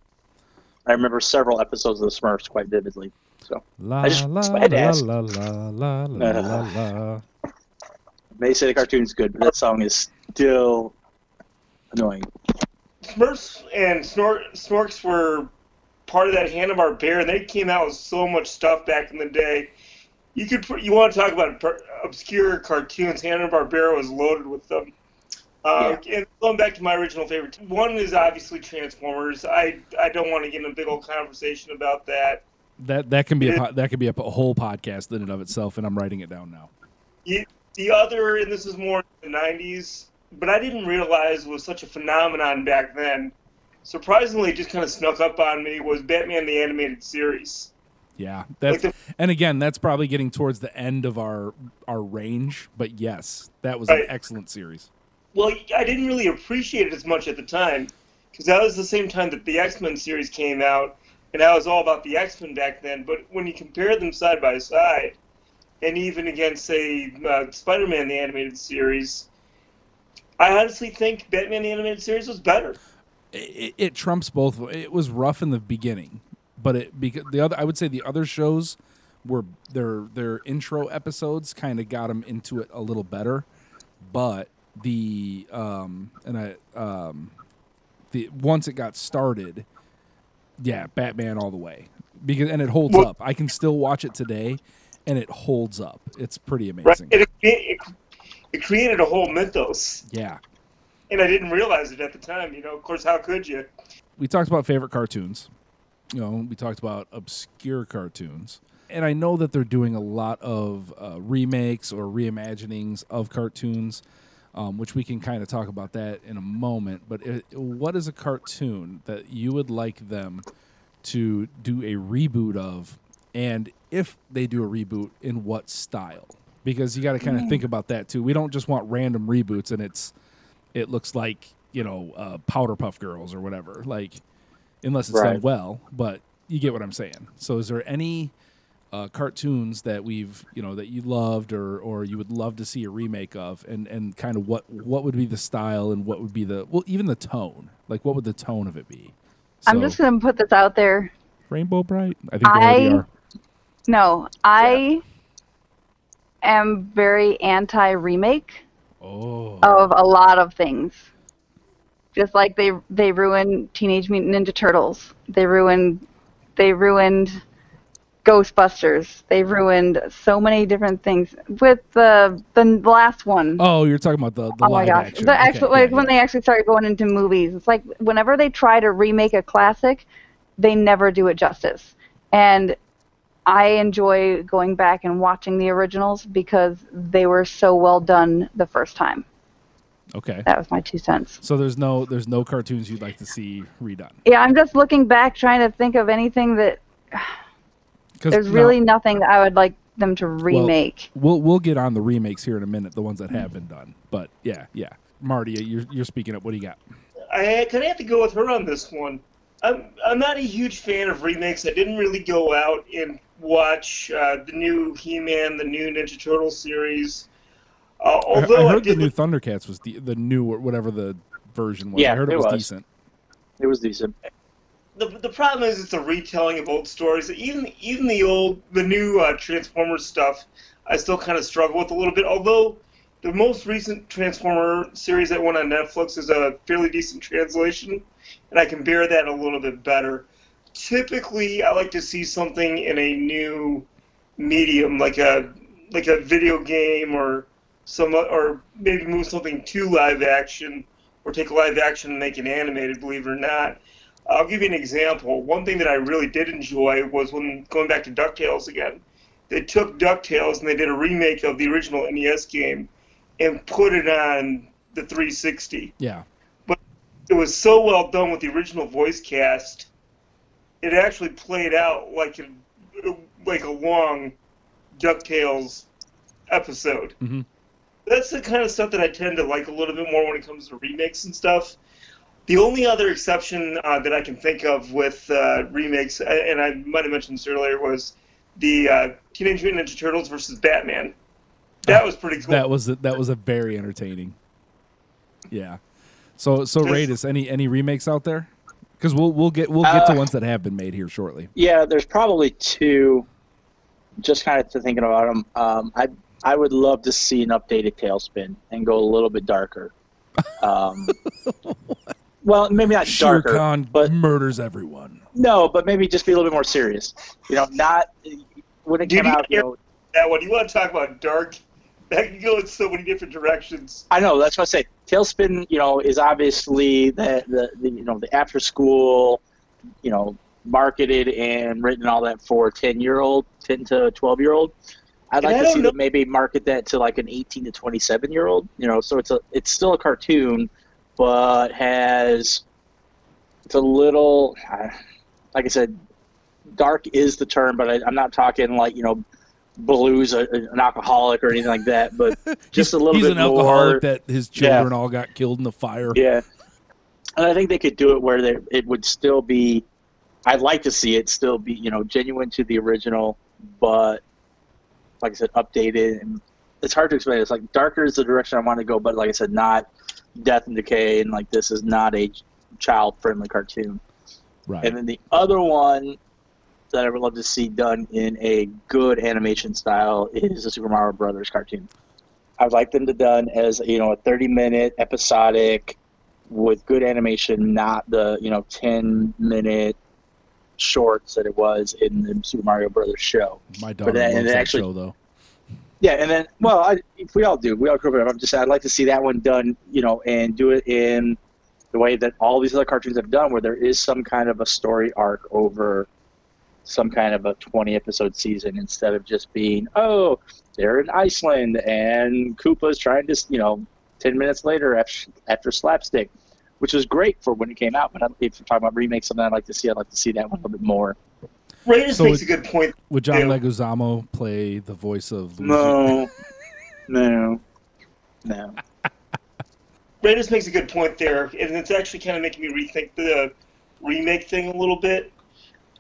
I remember several episodes of the Smurfs quite vividly. So
La,
I just-
la,
I had to ask.
la, la, la, la, la, la.
they say the cartoon's good, but that song is still annoying.
Smurfs and Snor- Snorks were part of that Hanna Barbera, and they came out with so much stuff back in the day. You could you want to talk about obscure cartoons? Hanna Barbera was loaded with them. Uh, And going back to my original favorite, one is obviously Transformers. I I don't want to get in a big old conversation about that.
That that can be a that could be a, whole podcast in and of itself, and I'm writing it down now.
The, the other, and this is more in the 90s, but I didn't realize was such a phenomenon back then. Surprisingly, it just kind of snuck up on me was Batman the Animated Series.
Yeah, that's
Like
and again, that's probably getting towards the end of our our range. But yes, that was an excellent series.
Well, I didn't really appreciate it as much at the time because that was the same time that the X Men series came out, and I was all about the X Men back then. But when you compare them side by side, and even against, say, uh, Spider Man the animated series, I honestly think Batman the animated series was better.
It, it trumps both. It was rough in the beginning, but it because the other I would say the other shows were their their intro episodes kind of got them into it a little better, but the um and I um the once it got started, yeah, Batman all the way because and it holds
Well-
up. I can still watch it today, and it holds up. It's pretty
Right?
amazing.
It, it, it created a whole mythos,
Yeah.
and I didn't realize it at the time. You know, of course, how could you?
we talked about favorite cartoons. You know, we talked about obscure cartoons. And I know that they're doing a lot of uh, remakes or reimaginings of cartoons, um, which we can kind of talk about that in a moment. But it, what is a cartoon that you would like them to do a reboot of? And if they do a reboot, in what style? Because you got to kind of think about that too. We don't just want random reboots and it's it looks like you know uh, Powder Puff Girls or whatever. Like unless it's done well, but you get what I'm saying. So is there any uh, cartoons that we've you know that you loved or or you would love to see a remake of, and and kind of what what would be the style and what would be the well even the tone? Like what would the tone of it be?
I'm just gonna put this out there.
Rainbow Brite. I think they already
I-
are.
No, I am very anti remake
Oh,
of a lot of things. Just like they they ruined Teenage Mutant Ninja Turtles. They ruined they ruined Ghostbusters. They ruined so many different things with the the last one.
oh, you're talking about the, the
Oh my gosh!
action.
The
Okay,
actual
yeah,
like when
yeah.
they actually started going into movies, it's like whenever they try to remake a classic, they never do it justice. And I enjoy going back and watching the originals because they were so well done the first time.
Okay.
That was my two cents.
So there's no there's no cartoons you'd like to see redone.
Yeah, I'm just looking back trying to think of anything that
'Cause
there's
now-
really nothing that I would like them to remake.
We'll we'll get on the remakes here in a minute, the ones that have been done. But yeah, yeah. Marty, you're you're speaking up. What do you got?
I kind of have to go with her on this one. I'm I'm not a huge fan of remakes. I didn't really go out and watch uh, the new He-Man, the new Ninja Turtle series. Uh,
I,
although
I
I,
heard the new Thundercats was the the new or whatever the version was.
Yeah,
I heard it,
it
was,
was.
decent.
It was decent.
the, the problem is it's a retelling of old stories. Even even the old the new uh, Transformers stuff, I still kind of struggle with a little bit. Although the most recent Transformer series that went on Netflix is a fairly decent translation, and I can bear that a little bit better. Typically, I like to see something in a new medium, like a like a video game or some or maybe move something to live action or take live action and make it animated. Believe it or not. I'll give you an example. One thing that I really did enjoy was when going back to DuckTales again. They took DuckTales and they did a remake of the original NES game, and put it on the 360.
Yeah.
But it was so well done with the original voice cast. It actually played out like a like a long Ducktales episode.
Mhm.
That's the kind of stuff that I tend to like a little bit more when it comes to remakes and stuff. The only other exception uh, that I can think of with uh, remakes, and I might have mentioned this earlier, was the uh, Teenage Mutant Ninja Turtles versus Batman. That was pretty cool.
That was a, that was a very entertaining. Yeah. So so
Just-
Raydus, any any remakes out there? Because we'll we'll get we'll get to
Uh,
ones that have been made here shortly.
Yeah, there's probably two. Just kind of to thinking about them, um, I I would love to see an updated TaleSpin and go a little bit darker. Um, well, maybe not
Shere
darker,
Khan
but
murders everyone.
no, but maybe just be a little bit more serious. You know, not when it
Did
came
you
out. You know,
that one. You want to talk about dark? That can go in so many different directions.
I know that's what I say. TaleSpin, you know, is obviously the, the, the you know the after school, you know, marketed and written all that for ten year old, ten to twelve year old. I'd like to see
know-
them maybe market that to like an eighteen to twenty seven year old. You know, so it's a it's still a cartoon, but has it's a little, uh, like I said, dark is the term, but I, I'm not talking like you know. blues a, an alcoholic or anything like that, but just a little
He's
bit
an alcoholic
more.
that his
Yeah.
children all got killed in the fire.
Yeah, and I think they could do it where they, it would still be. I'd like to see it still be, you know, genuine to the original, but like I said, updated. And it's hard to explain. It's like darker is the direction I want to go, but like I said, not death and decay, and like this is not a child-friendly cartoon.
Right.
And then the other one that I would love to see done in a good animation style is the Super Mario Brothers cartoon. I'd like them to done as you know a 30 minute episodic with good animation, not the you know 10 minute shorts that it was in the Super Mario Brothers show.
My daughter
then- and
loves
then
that
actually-
show though.
Yeah, and then well, I, if we all do, we all grew up. I'm just I'd like to see that one done, you know, and do it in the way that all these other cartoons have done, where there is some kind of a story arc over some kind of a 20 episode season instead of just being oh they're in Iceland and Koopa's trying to you know 10 minutes later after, after slapstick, which was great for when it came out. But I- if you're talking about remakes, something I'd like to see, I'd like to see that one a little bit more.
Raydus
So
makes
it-
a good point.
Would John
Yeah.
Leguizamo play the voice of Luigi?
No, no, no.
Raydus makes a good point there, and it's actually kind of making me rethink the remake thing a little bit.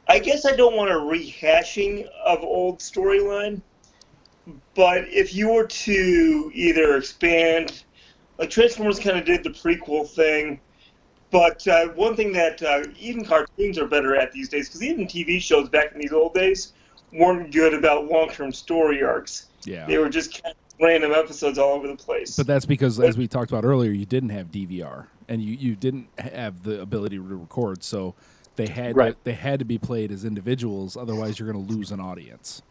I guess I don't want a rehashing of old storyline, but if you were to either expand, like Transformers kind of did the prequel thing, but uh, one thing that uh, even cartoons are better at these days, because even TV shows back in these old days weren't good about long-term story arcs.
Yeah.
They were just kind of random episodes all over the place.
But that's because, as we talked about earlier, you didn't have DVR and you, you didn't have the ability to record, so they had
Right.
to, they had to be played as individuals. Otherwise, you're going to lose an audience.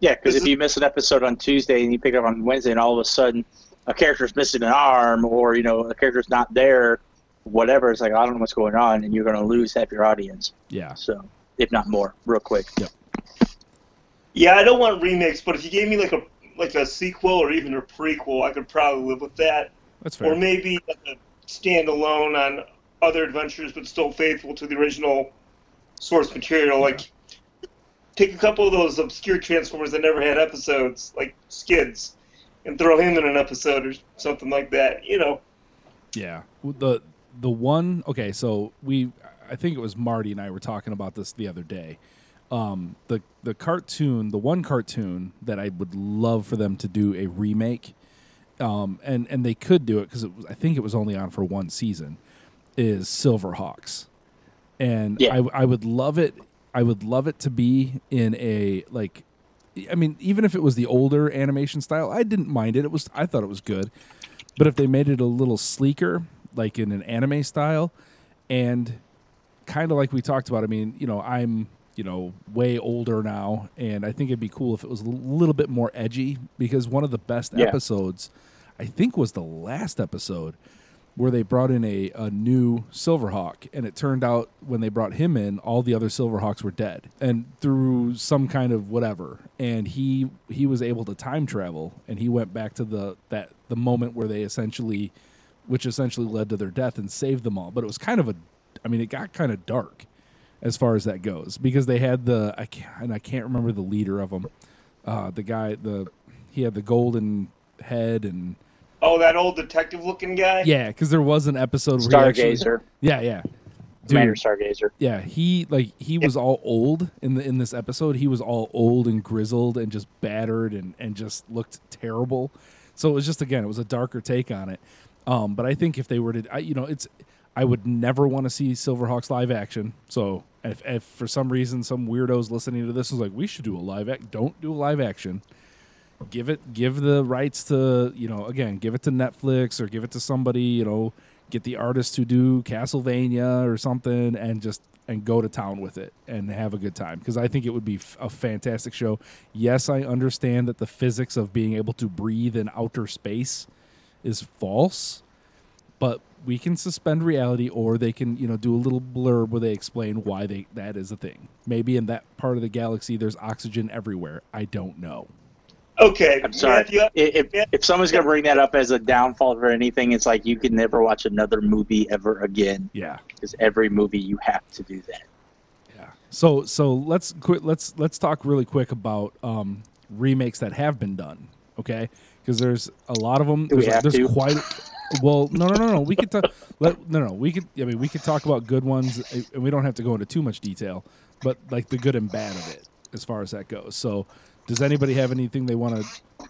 Yeah, because if you miss an episode on Tuesday and you pick it up on Wednesday, and all of a sudden a character's missing an arm, or you know a character's not there, whatever, it's like I don't know what's going on, and you're going to lose half your audience.
Yeah.
So, if not more, real quick.
Yeah, I don't want remakes, but if you gave me like a like a sequel or even a prequel, I could probably live with that.
That's fair.
Or maybe uh, like a standalone on other adventures, but still faithful to the original source material. Like take a couple of those obscure Transformers that never had episodes, like Skids, and throw him in an episode or something like that. You know,
Yeah. The the one okay, so we I think it was Marty and I were talking about this the other day. Um the the cartoon, the one cartoon that I would love for them to do a remake um and and they could do it it I think it was only on for one season is Silverhawks. And
Yeah.
I I would love it I would love it to be in a like I mean even if it was the older animation style, I didn't mind it. It was I thought it was good. But if they made it a little sleeker, like in an anime style, and kind of like we talked about, I mean, you know, I'm, you know, way older now, and I think it'd be cool if it was a little bit more edgy because one of the best
Yeah.
episodes, I think, was the last episode, where they brought in a, a new Silverhawk, and it turned out when they brought him in, all the other Silverhawks were dead, and through some kind of whatever, and he he was able to time travel, and he went back to the that the moment where they essentially, which essentially led to their death and saved them all. But it was kind of a, I mean, it got kind of dark as far as that goes because they had the I can't and I can't remember the leader of them, uh, the guy the he had the golden head and
Oh, that old detective-looking guy.
yeah, because there was an episode where he actually,
Stargazer,
yeah, yeah,
Commander
Dude,
Stargazer.
yeah, he like he was all old in the in this episode. He was all old and grizzled and just battered and and just looked terrible. So it was just again, it was a darker take on it. Um, but I think if they were to, I, you know, it's I would never want to see Silverhawks live action. So if, if for some reason some weirdos listening to this was like, we should do a live act, don't do a live action. Give it, give the rights to, you know, again, give it to Netflix or give it to somebody, you know, get the artist to do Castlevania or something and just and go to town with it and have a good time because I think it would be f- a fantastic show. Yes, I understand that the physics of being able to breathe in outer space is false, but we can suspend reality or they can, you know, do a little blurb where they explain why they that is a thing. Maybe in that part of the galaxy there's oxygen everywhere. I don't know.
Okay.
I'm sorry.
Matthew,
If
Yeah.
if someone's gonna bring that up as a downfall for anything, it's like you can never watch another movie ever again
Yeah.
because every movie you have to do that.
Yeah. So so let's quit. Let's let's talk really quick about um, remakes that have been done. Okay, because there's a lot of them.
Do we
There's,
have
there's
to?
quite. Well, no, no, no, no. We could talk. Let, no, no. We could. I mean, we could talk about good ones, eh, and we don't have to go into too much detail. But like the good and bad of it, as far as that goes. So, does anybody have anything they want to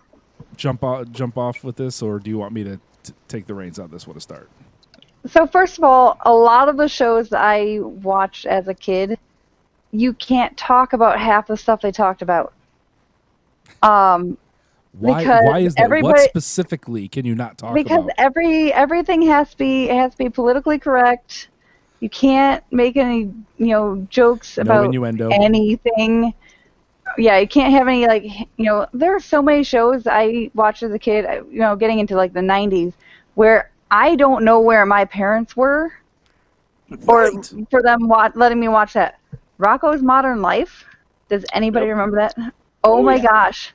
jump off jump off with this, or do you want me to t- take the reins on this one to start?
So first of all, a lot of the shows I watched as a kid, you can't talk about half the stuff they talked about. Um,
Why?
Because
Why is that? What specifically can you not talk
because
about?
Because every everything has to be it has to be politically correct. You can't make any you know jokes
No
about
innuendo.
anything. Yeah, you can't have any like you know. There are so many shows I watched as a kid. Uh, you know, getting into like the '90s, where I don't know where my parents were, or
Right.
for them wa- letting me watch that. Rocko's Modern Life. Does anybody
Yep.
remember that? Oh,
Oh,
my
yeah.
gosh,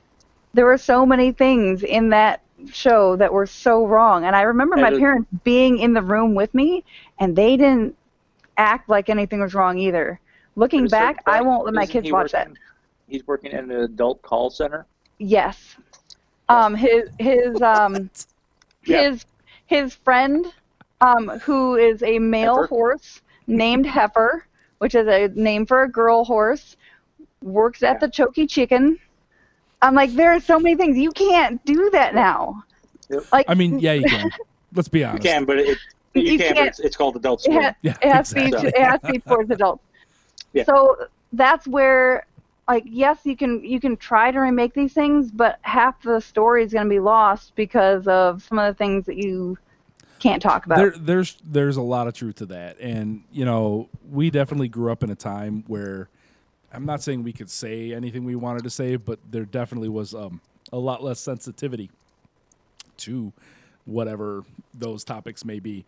there were so many things in that show that were so wrong, and I remember my parents being in the room with me, and they didn't act like anything was wrong either. Looking
At
back, I won't let my kids watch that.
He's working in an adult call center.
Yes. Um, his his um
Yeah.
his his friend, um, who is a male
Heifer.
horse named Heifer, which is a name for a girl horse, works at
Yeah.
the Chokey Chicken. I'm like, there are so many things you can't do that now.
Yep.
Like,
I mean, yeah, you can. Let's be honest.
You
honest.
can, but it, you,
You
can. But
can't-
it's, it's called Adult
it, ha-
Yeah,
it has to be
exactly.
it has to be towards adults.
Yeah.
So that's where like yes you can you can try to remake these things but half the story is going to be lost because of some of the things that you can't talk about.
There, there's there's a lot of truth to that, and you know, we definitely grew up in a time where I'm not saying we could say anything we wanted to say, but there definitely was um, a lot less sensitivity to whatever those topics may be.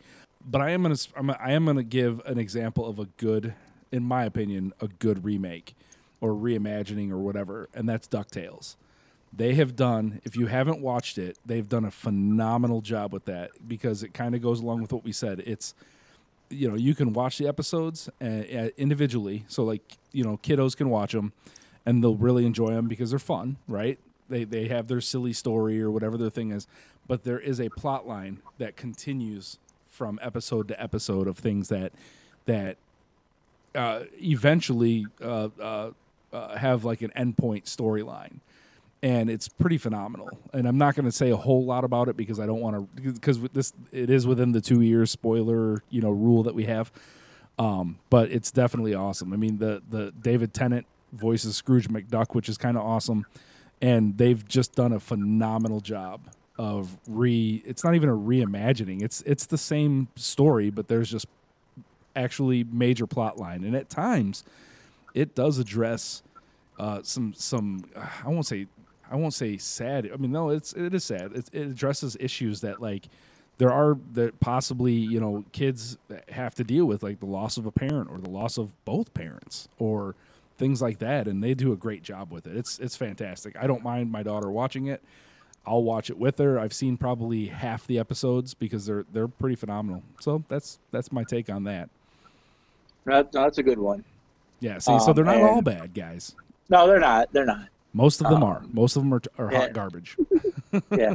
But I am gonna I'm, I am gonna give an example of a good, in my opinion, a good remake or reimagining or whatever, and that's Ducktales. They have done, if you haven't watched it, they've done a phenomenal job with that because it kind of goes along with what we said. It's, you know, you can watch the episodes uh, uh, individually. So, like, you know, kiddos can watch them and they'll really enjoy them because they're fun, right? They, they have their silly story or whatever their thing is. But there is a plot line that continues from episode to episode of things that, that uh, eventually uh, uh, uh, have like an endpoint storyline and it's pretty phenomenal. And I'm not going to say a whole lot about it because I don't want to because this it is within the two years spoiler you know rule that we have. Um, but it's definitely awesome. I mean the the David Tennant voices Scrooge McDuck, which is kind of awesome, and they've just done a phenomenal job of re. It's not even a reimagining. It's it's the same story, but there's just actually major plot line, and at times it does address uh, some some I won't say I won't say sad. I mean, no, it's it is sad. It, it addresses issues that like there are that possibly you know kids have to deal with like the loss of a parent or the loss of both parents or things like that, and they do a great job with it. It's it's fantastic. I don't mind my daughter watching it. I'll watch it with her. I've seen probably half the episodes because they're they're pretty phenomenal. So that's that's my take on that.
That, that's a good one.
Yeah. See, so
Um,
they're not all bad guys.
No, they're not. They're not.
Most of them
Um,
are. Most of them are, are
yeah.
hot garbage.
Yeah.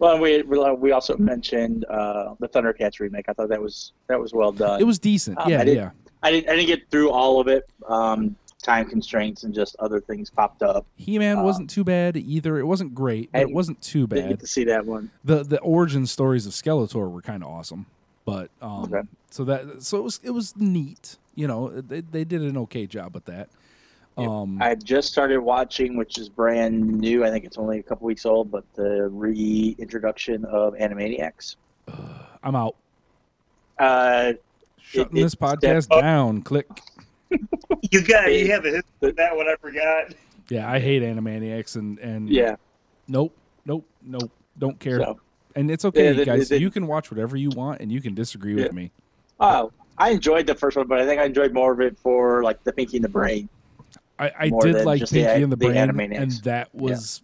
well, we we also mentioned uh, the Thundercats remake. I thought that was that was well done.
It was decent.
Um,
yeah,
I did-
yeah.
I didn't I didn't get through all of it. Um, time constraints and just other things popped up.
He Man
um,
wasn't too bad either. It wasn't great, but it wasn't too
Didn't get
bad.
to see that one.
The the origin stories of Skeletor were kind of awesome, but um,
Okay.
so that so it was it was neat. You know, they they did an okay job with that.
Yep.
Um,
I just started watching, which is brand new. I think it's only a couple weeks old, but the reintroduction of Animaniacs.
I'm out.
Uh,
Shutting
it-
this podcast
Oh.
down. Click.
You got you have a history with that one. I forgot.
Yeah, I hate Animaniacs and and
yeah.
nope, nope, nope. Don't care.
So,
And it's okay,
Yeah, they-
guys.
they-
you can watch whatever you want, and you can disagree with me.
oh, I enjoyed the first one, but I think I enjoyed more of it for like the Pinky and the Brain.
I, I did like
just the
Pinky and the
the
Brain,
Animaniacs.
and that was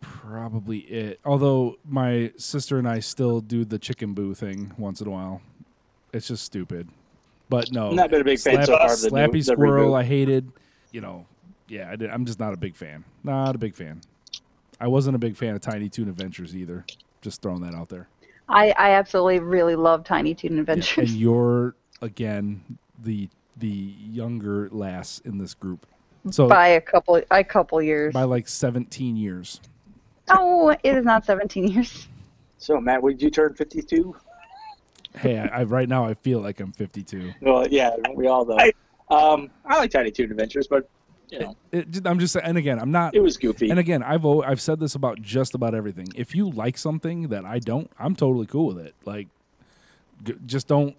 probably it. Although my sister and I still do the chicken boo thing once in a while. It's just stupid. But no,
I've not been a big fan so far of the,
Slappy
new,
Squirrel,
reboot.
I hated. You know, yeah, I did, I'm just not a big fan. Not a big fan. I wasn't a big fan of Tiny Toon Adventures either. Just throwing that out there.
I, I absolutely really love Tiny Toon
Yeah,
Adventures.
And you're again the the younger lass in this group. So
by a couple a couple years.
by like 17 years.
Oh, it is not 17 years.
So, Matt, would you turn 52?
Hey, I, I right now I feel like I'm 52.
Well, yeah, we all know.
I-
um, I like Tiny Toon Adventures, but you know,
It, I'm just and again I'm not
it was goofy.
and again I've al- I've said this about just about everything. If you like something that I don't, I'm totally cool with it. Like, g- just don't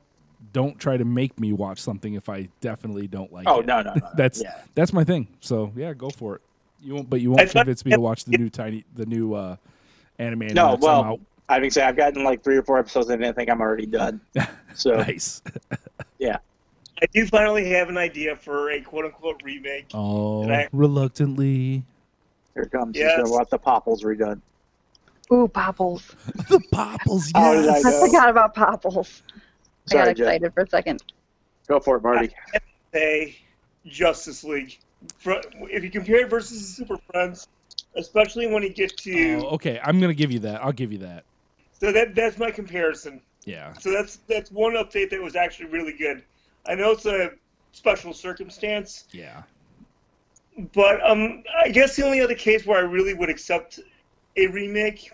don't try to make me watch something if I definitely don't like
oh
it.
no, no, no.
That's
yeah.
that's my thing. So yeah, go for it. You won't, but you won't
thought-
convince me to watch the new tiny the new uh, animated.
No, well,
out.
I mean, say I've gotten like three or four episodes, and I think I'm already done. So,
nice. Yeah.
I do finally have an idea for a quote unquote remake.
Oh,
I-
reluctantly.
here it comes. He's
Yes.
gonna want the Popples redone.
Ooh, Popples.
The Popples,
How did I
yes.
I forgot about Popples. I got
Jen.
excited for a second.
Go for it, Marty.
Say Justice League. If you compare it versus the Super Friends, especially when you get to
Oh, okay, I'm gonna give you that. I'll give you that.
so that that's my comparison.
Yeah.
So that's that's one update that was actually really good. I know it's a special circumstance,
Yeah.
but um, I guess the only other case where I really would accept a remake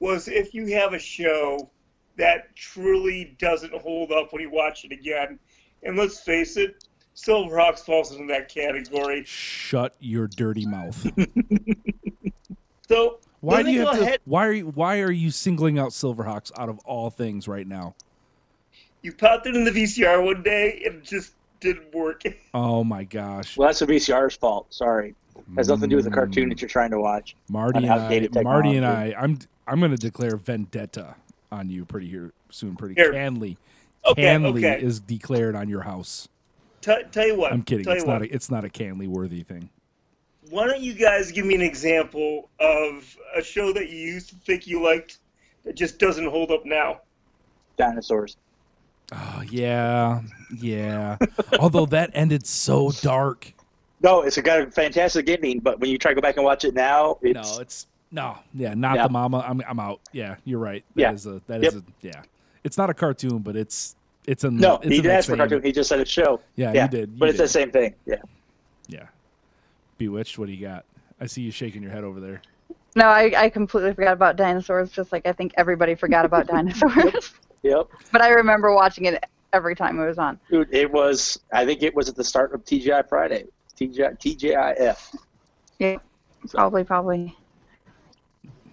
was if you have a show that truly doesn't hold up when you watch it again. And let's face it, Silverhawks falls into that category.
Shut your dirty mouth.
So
Why do you
go
have to? Why are you, Why are you singling out Silverhawks out of all things right now?
You popped it in the VCR one day, and it just didn't work.
Oh my gosh.
Well, that's the VCR's fault. Sorry, It has nothing to do with the cartoon that mm. you're trying to watch.
Marty and I, Marty and I. I'm I'm gonna declare vendetta on you pretty here soon. Pretty
Here.
Kanly,
Okay,
Kanly
okay.
is declared on your house.
T- tell you what.
I'm kidding. It's not
what.
a, it's not a Kanly worthy thing.
Why don't you guys give me an example of a show that you used to think you liked that just doesn't hold up now?
Dinosaurs.
Oh yeah, yeah. Although that ended so dark.
No, it's a got a fantastic ending, but when you try to go back and watch it now, it's
no, it's no, yeah, not
Yeah.
the mama. I'm I'm out. Yeah, you're right. That
Yeah.
is a that
Yep.
is a yeah. It's not a cartoon, but it's it's a
no.
It's
He did
that
ask for
same-
cartoon. He just said it's show.
Yeah,
yeah,
you did. You
but it's
did.
the same thing. Yeah.
Yeah. Bewitched. What do you got? I see you shaking your head over there.
No, I, I completely forgot about dinosaurs, just like I think everybody forgot about dinosaurs.
Yep.
but I remember watching it every time it was on.
Dude, it was. I think it was at the start of TGI Friday. TGI TGIF.
Yeah, probably, probably.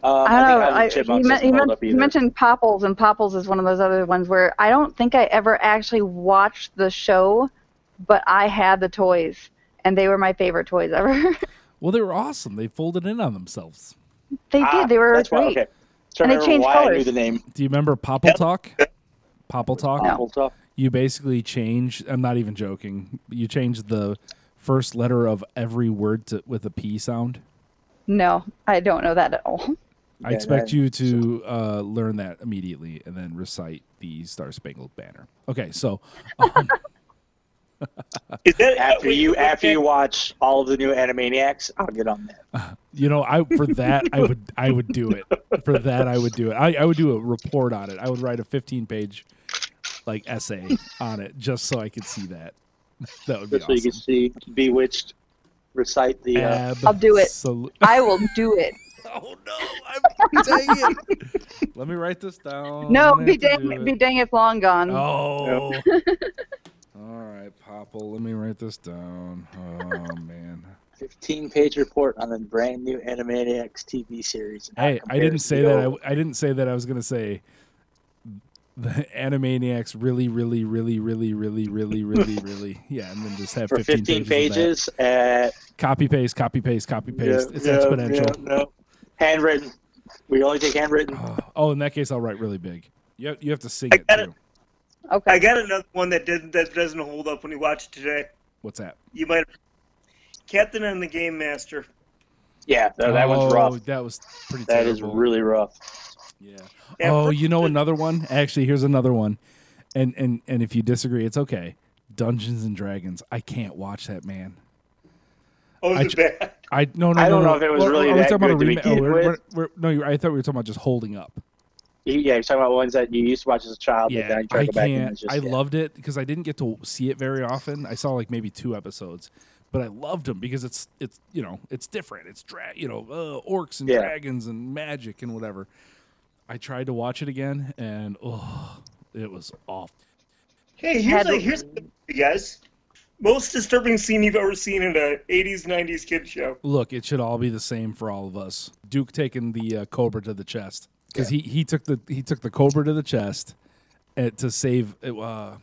Um,
I don't
think
know. I,
Chipmunks
you, men- you,
hold
men-
up
you
either.
mentioned Popples, and Popples is one of those other ones where I don't think I ever actually watched the show, but I had the toys, and they were my favorite toys ever.
Well, they were awesome. They folded in on themselves.
they
Ah,
did. They were
that's why.
great.
Okay. Trying
And they changed
why I knew
colors.
the name.
Do you remember Popple Talk? Popple Talk.
Apple Talk.
You basically change. I'm not even joking. You change the first letter of every word to with a P sound.
No, I don't know that at all.
I expect
that-
you to uh, learn that immediately and then recite the Star Spangled Banner. Okay, so um,
Is that
After you after you watch all of the new Animaniacs, I'll get on that.
you know, I for that I would I would do it. For that I would do it. I, I would do a report on it. I would write a 15 page like essay on it just so I could see that. That would be
Just so you can see Bewitched recite the. Uh,
I'll do it. I will do it.
Oh no! I'm dang it. Let me write this down.
No, be
have to do
dang, be dang, it's long gone.
Oh. All right, Popple. Let me write this down. Oh man.
15 page report on the brand new Animaniacs TV series. and how it
Hey, I didn't say that. I. I didn't say that. I was gonna say the Animaniacs really, really, really, really, really, really, really, really. Yeah, and then just have
for
15,
15
pages. of
pages. Uh,
that. Copy paste, copy paste, copy paste.
yeah,
it's
yeah,
exponential.
yeah, no. Handwritten. We only take handwritten.
Oh, oh, in that case, I'll write really big. You have, you have to sing
I
it
got it.
too.
Okay.
I got another one that didn't that doesn't hold up when you watch it today.
What's that?
You might Captain N the Game Master.
Yeah, that, that
oh,
one's rough.
That was pretty
That
terrible.
is really rough.
Yeah.
Yeah,
oh,
first-
you know another one? Actually, here's another one. And and and if you disagree, it's okay. Dungeons and Dragons. I can't watch that, man.
Oh,
I
is
j-
it bad?
I no no
I
no,
don't
no.
know if it was
Well,
really
are we
that
talking about a
good to
remake? Oh,
begin
we're,
with.
we're, we're, no, I thought we were talking about just holding up.
Yeah, you're talking about ones that you used to watch as a child, but
Yeah,
then you
I
to go back and
can't.
just,
I
yeah.
loved it because I didn't get to see it very often. I saw like maybe two episodes, but I loved them because it's it's you know it's different. It's dra- you know uh, orcs and
Yeah.
dragons and magic and whatever. I tried to watch it again and oh, it was awful.
Hey, here's
Had
a, here's a, you guys. Most disturbing scene you've ever seen in a 80s 90s kid show.
Look, it should all be the same for all of us. Duke taking the uh, cobra to the chest because he, he took the he took the cobra to the chest uh, to save uh,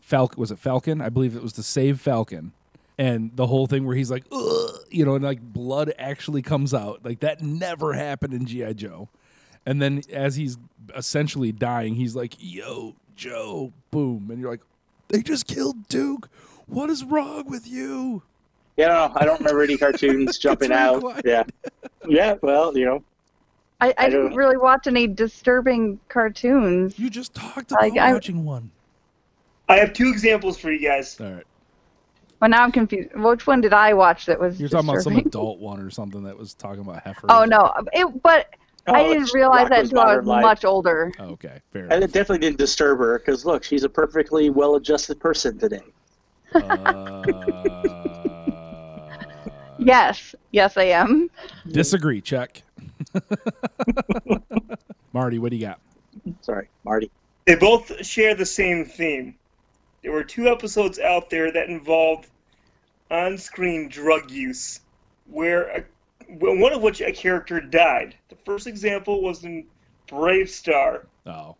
Falcon. Was it Falcon? I believe it was to save Falcon. And the whole thing where he's like, Ugh, you know, and like blood actually comes out. Like that never happened in GI Joe. And then as he's essentially dying, he's like, "Yo, Joe!" Boom, and you're like, "They just killed Duke. What is wrong with you?"
Yeah, no, I don't remember any cartoons jumping out.
quiet.
Yeah, yeah. Well, you know,
I, I
I don't-
didn't really watch any disturbing cartoons.
You just talked about
Like, I-
watching one.
I have two examples for you guys.
All right.
Well, now I'm confused. Which one did I watch that was
You're talking about some adult one or something that was talking about heifers.
Oh no! It, but oh, I
Oh,
didn't realize that
Rocko's
until I was
Life.
much older.
Oh, okay, fair
and
enough.
it definitely didn't disturb her because look, she's a perfectly well-adjusted person today.
Uh,
Yes, yes, I am.
Disagree. Check. Marty, what do you got?
Sorry, Marty.
They both share the same theme. There were two episodes out there that involved on-screen drug use, where a, one of which a character died. The first example was in BraveStarr.
Oh,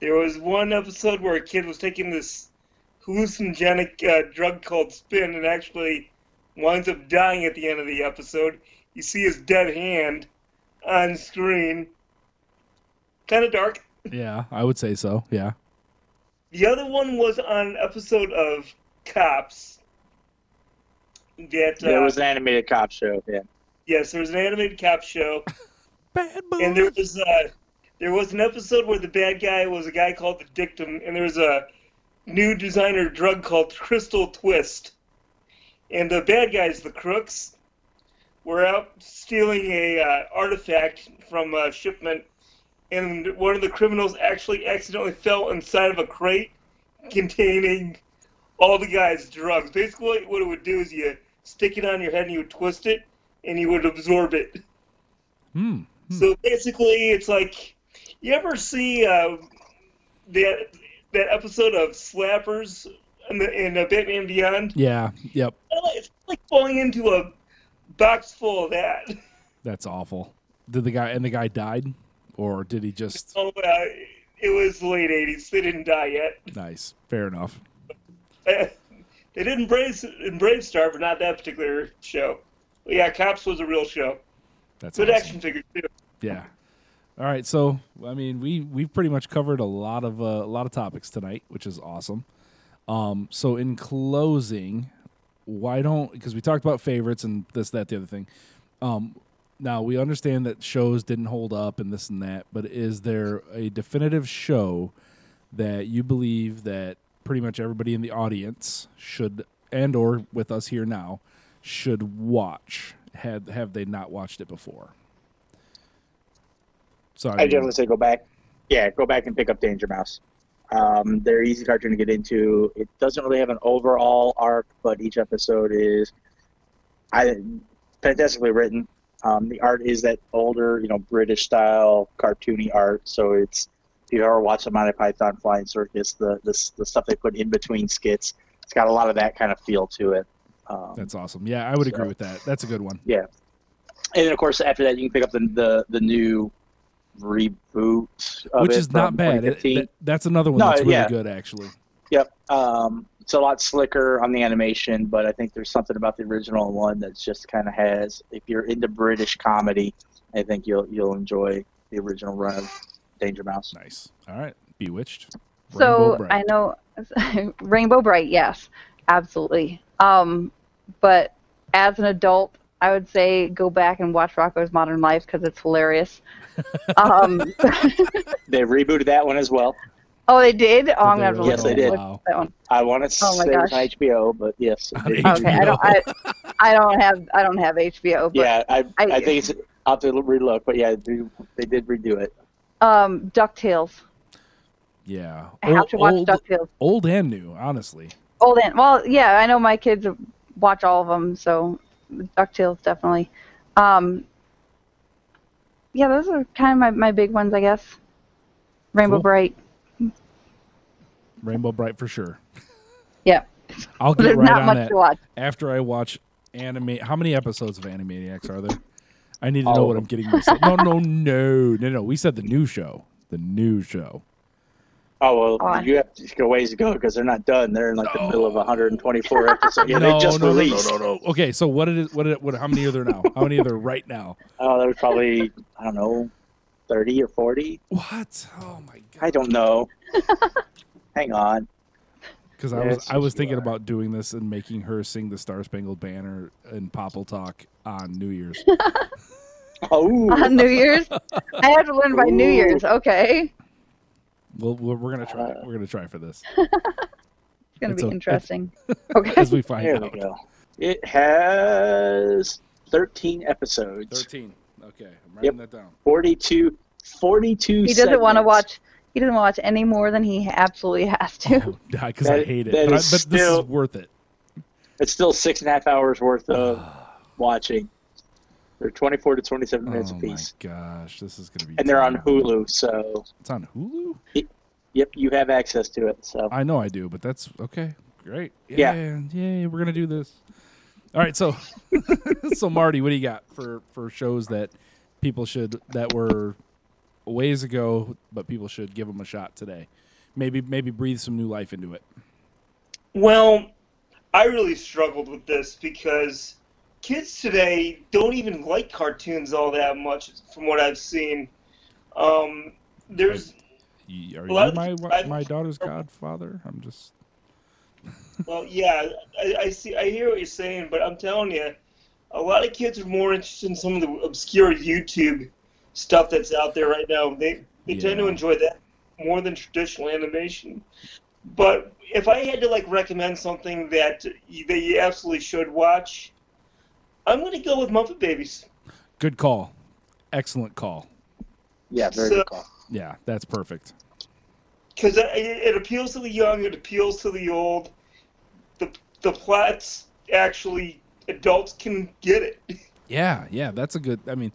There was one episode where a kid was taking this hallucinogenic uh, drug called spin and actually winds up dying at the end of the episode. You see his dead hand on screen. Kind of dark.
yeah, I would say so. Yeah.
The other one was on an episode of Cops. That uh,
There was an animated cop show. Yeah.
yes, there was an animated cop show,
Bad boy.
and there was uh, there was an episode where the bad guy was a guy called the Dictum, and there was a new designer drug called Crystal Twist, and the bad guys, the crooks, were out stealing a uh, artifact from a shipment, and one of the criminals actually accidentally fell inside of a crate containing all the guy's drugs. Basically, what it would do is you stick it on your head and you would twist it, and you would absorb it.
Hmm.
So basically, it's like you ever see uh, that that episode of Slappers in, the, in uh, Batman Beyond?
Yeah. Yep.
It's like falling into a box full of that.
That's awful. Did the guy and the guy died, or did he just?
Oh, uh, it was the late '80s. They didn't die yet.
Nice. Fair enough.
They did in BraveStarr, but not that particular show. But yeah, Cops was a real show.
That's
Good
awesome.
action figure too.
Yeah. All right, so I mean, we we've pretty much covered a lot of uh, a lot of topics tonight, which is awesome. Um, so in closing, why don't because we talked about favorites and this, that, the other thing. Um, now we understand that shows didn't hold up and this and that, but is there a definitive show that you believe that pretty much everybody in the audience should and or with us here now should watch had have they not watched it before? Sorry,
I definitely say go back. Yeah, go back and pick up Danger Mouse. Um, they're easy cartoon to get into. It doesn't really have an overall arc, but each episode is I fantastically written. Um, the art is that older, you know, British style cartoony art. So it's if you ever watch the Monty Python Flying Circus, the, the the stuff they put in between skits, it's got a lot of that kind of feel to it. Um,
That's awesome. Yeah, I would agree with that. That's a good one.
yeah, and then of course after that you can pick up the the, the new reboot, of
Which
it
is not bad. It- that- that's another one
No,
that's really
yeah.
good, actually.
Yep. Um, it's a lot slicker on the animation, but I think there's something about the original one that's just kind of has. If you're into British comedy, I think you'll you'll enjoy the original run of Danger Mouse.
Nice. All right, Bewitched.
So
Rainbow
I know Rainbow Brite, yes, absolutely. Um, but as an adult, I would say go back and watch Rocko's Modern Life because it's hilarious. um,
They rebooted that one as well.
oh, they did. Oh, I'm gonna have to?
Yes, they did.
Wow.
that one.
I want to
Oh
say it
gosh.
on HBO, but yes.
On
it-
HBO.
Okay, I don't. I, I don't have. I don't have HBO. But,
yeah, I, I,
I-
think it's I'll have to relook, but yeah, they, they did redo it.
Um, Ducktales.
Yeah.
I have
Old-
to watch
old,
Ducktales.
old and new, honestly.
Old and well, yeah, I know my kids watch all of them, so Ducktales definitely. Um, yeah, those are kind of my, my big ones, I guess. Rainbow
Cool.
Bright.
Rainbow Brite for sure.
Yeah,
I'll get
there's
right
not
on
much
that
to watch.
after I watch anime. How many episodes of Animaniacs are there? I need to know what. I'm getting myself. No, no, no, no, no. We said the new show. The new show.
Oh well,
Oh,
you have to go ways to go because they're not done. They're in like the
No.
middle of 124 episodes. Yeah,
no,
they just
no, no,
released.
no, no, no. Okay, so what it is? What? Did it, what? How many are there now? How many are there right now?
Oh, there's probably I don't know, 30 or 40.
What? Oh my god!
I don't know. Hang on.
Because I was I was thinking
are.
about doing this and making her sing the Star Spangled Banner and Popple Talk on New Year's.
Oh,
On New Year's, I have to learn by New Year's. Okay,
well, we're, we're gonna try.
Uh,
We're gonna try for this
it's gonna
It's
be
a-
interesting. Okay,
as we find
there
out.
we go. It has 13 episodes,
Thirteen. Okay, I'm writing that down.
42, 42
he doesn't want to watch. He doesn't watch any more than he absolutely has to.
Oh, because I hate it.
that
But, I,
is
but this is worth it.
It's still six and a half hours worth of watching. They're 24 to 27 minutes
oh
apiece.
my gosh, this is gonna be.
And they're on. Hulu, so
It's on Hulu.
yep, you have access to it. So
I know I do, but that's okay. Great.
Yeah.
Yeah, yeah, we're gonna do this. All right, so so Marty, what do you got for for shows that people should that were ways ago, but people should give them a shot today? Maybe maybe breathe some new life into it.
Well, I really struggled with this because kids today don't even like cartoons all that much, from what I've seen. Um, there's
Are
I-
you my my daughter's godfather? I'm just
Well, yeah, I, I see. I hear what you're saying, but I'm telling you, a lot of kids are more interested in some of the obscure YouTube stuff that's out there right now. They they tend to enjoy that more than traditional animation. But if I had to like recommend something that you, that you absolutely should watch, I'm going to go with Muppet Babies.
good call. Excellent call.
yeah, very
So-
good call.
Yeah, that's perfect.
because it, it appeals to the young, it appeals to the old. The the plots actually adults can get it.
Yeah, yeah, that's a good. I mean,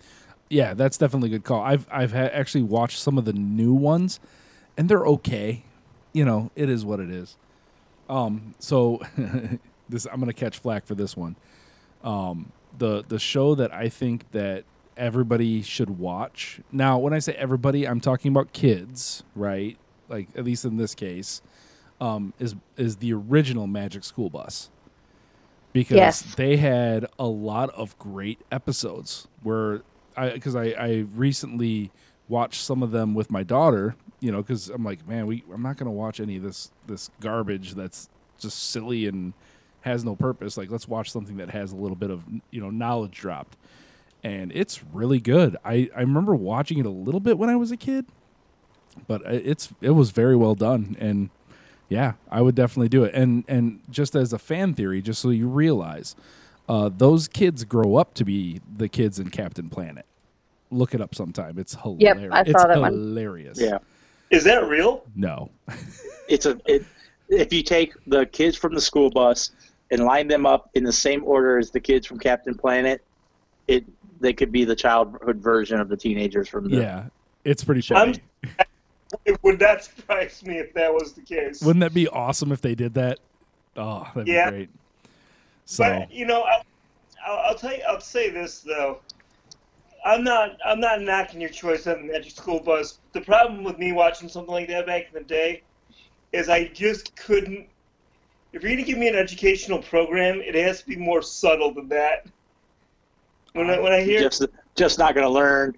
yeah, that's definitely a good call. I've I've ha- actually watched some of the new ones, and they're okay. You know, it is what it is. Um, so this I'm gonna catch flack for this one. Um, the the show that I think that everybody should watch. Now, when I say everybody, I'm talking about kids, right? Like at least in this case, um, is is the original Magic School Bus because
Yes.
they had a lot of great episodes where I because I, I recently watched some of them with my daughter. You know, because I'm like, man, we I'm not gonna watch any of this this garbage that's just silly and has no purpose. Like, let's watch something that has a little bit of you know knowledge dropped, and it's really good. I I remember watching it a little bit when I was a kid, but it's it was very well done and yeah, I would definitely do it. And and just as a fan theory, just so you realize, uh, those kids grow up to be the kids in Captain Planet. Look it up sometime. It's hilarious.
Yep,
hilarious.
I saw
it's
that one.
hilarious.
Yeah.
Is that real?
No.
It's a it, if you take the kids from the school bus and line them up in the same order as the kids from Captain Planet, it they could be the childhood version of the teenagers from the
Yeah. It's pretty funny.
It would not surprise me if that was the case.
Wouldn't that be awesome if they did that? Oh, that'd
Yeah.
be great. So
But you know, I'll, I'll, I'll tell you. I'll say this though. I'm not. I'm not knocking your choice on the Magic School Bus. The problem with me watching something like that back in the day is I just couldn't. If you're gonna give me an educational program, it has to be more subtle than that. When I when I hear
just just not gonna learn.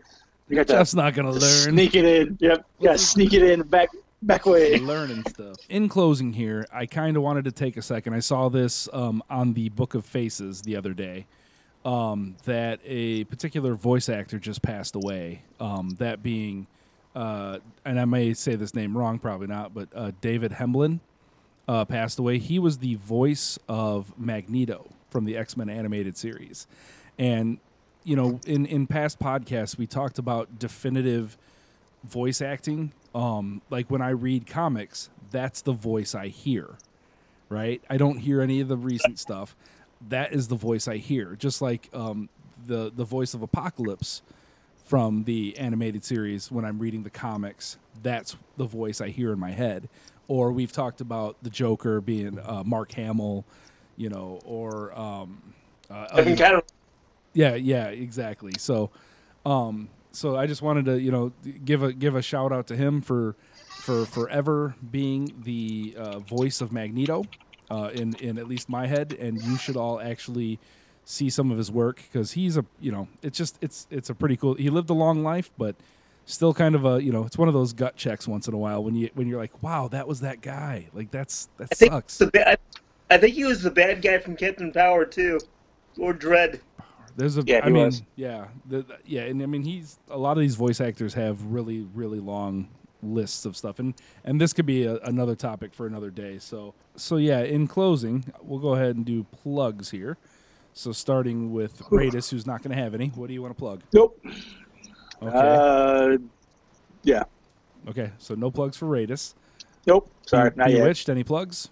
You got to
just not gonna learn.
sneak it in. Yep. You gotta sneak it in back back way.
learning stuff. In closing, here, I kind of wanted to take a second. I saw this um, on the Book of Faces the other day. Um, that a particular voice actor just passed away. Um, that being, uh, and I may say this name wrong, probably not, but uh, David Hemblen uh, passed away. He was the voice of Magneto from the X Men animated series, and you know, in in past podcasts, we talked about definitive voice acting. Um, like when I read comics, that's the voice I hear, right? I don't hear any of the recent stuff. That is the voice I hear. Just like um, the the voice of Apocalypse from the animated series when I'm reading the comics, that's the voice I hear in my head. Or we've talked about the Joker being uh, Mark Hamill, you know, or um, uh,
I've been kind of
yeah, yeah, exactly. So, um, so I just wanted to, you know, give a give a shout out to him for for forever being the uh, voice of Magneto uh, in in at least my head, and you should all actually see some of his work because he's a, you know, it's just it's it's a pretty cool. He lived a long life, but still kind of a, you know, it's one of those gut checks once in a while when you when you're like, wow, that was that guy. Like that's that
I
sucks.
the ba- I think he was the bad guy from Captain Power too, Lord Dread.
There's a,
Yeah,
I
he
mean,
was.
yeah, the, the- yeah, and I mean, he's a lot of these voice actors have really, really long lists of stuff, and and this could be a, another topic for another day. So, so yeah, in closing, we'll go ahead and do plugs here. So, starting with Raydus, who's not going to have any. What do you want to plug?
Nope.
Okay,
Uh, yeah.
okay. So, no plugs for Raydus.
Nope. Sorry,
Be-
not yet.
B. Witched, any plugs?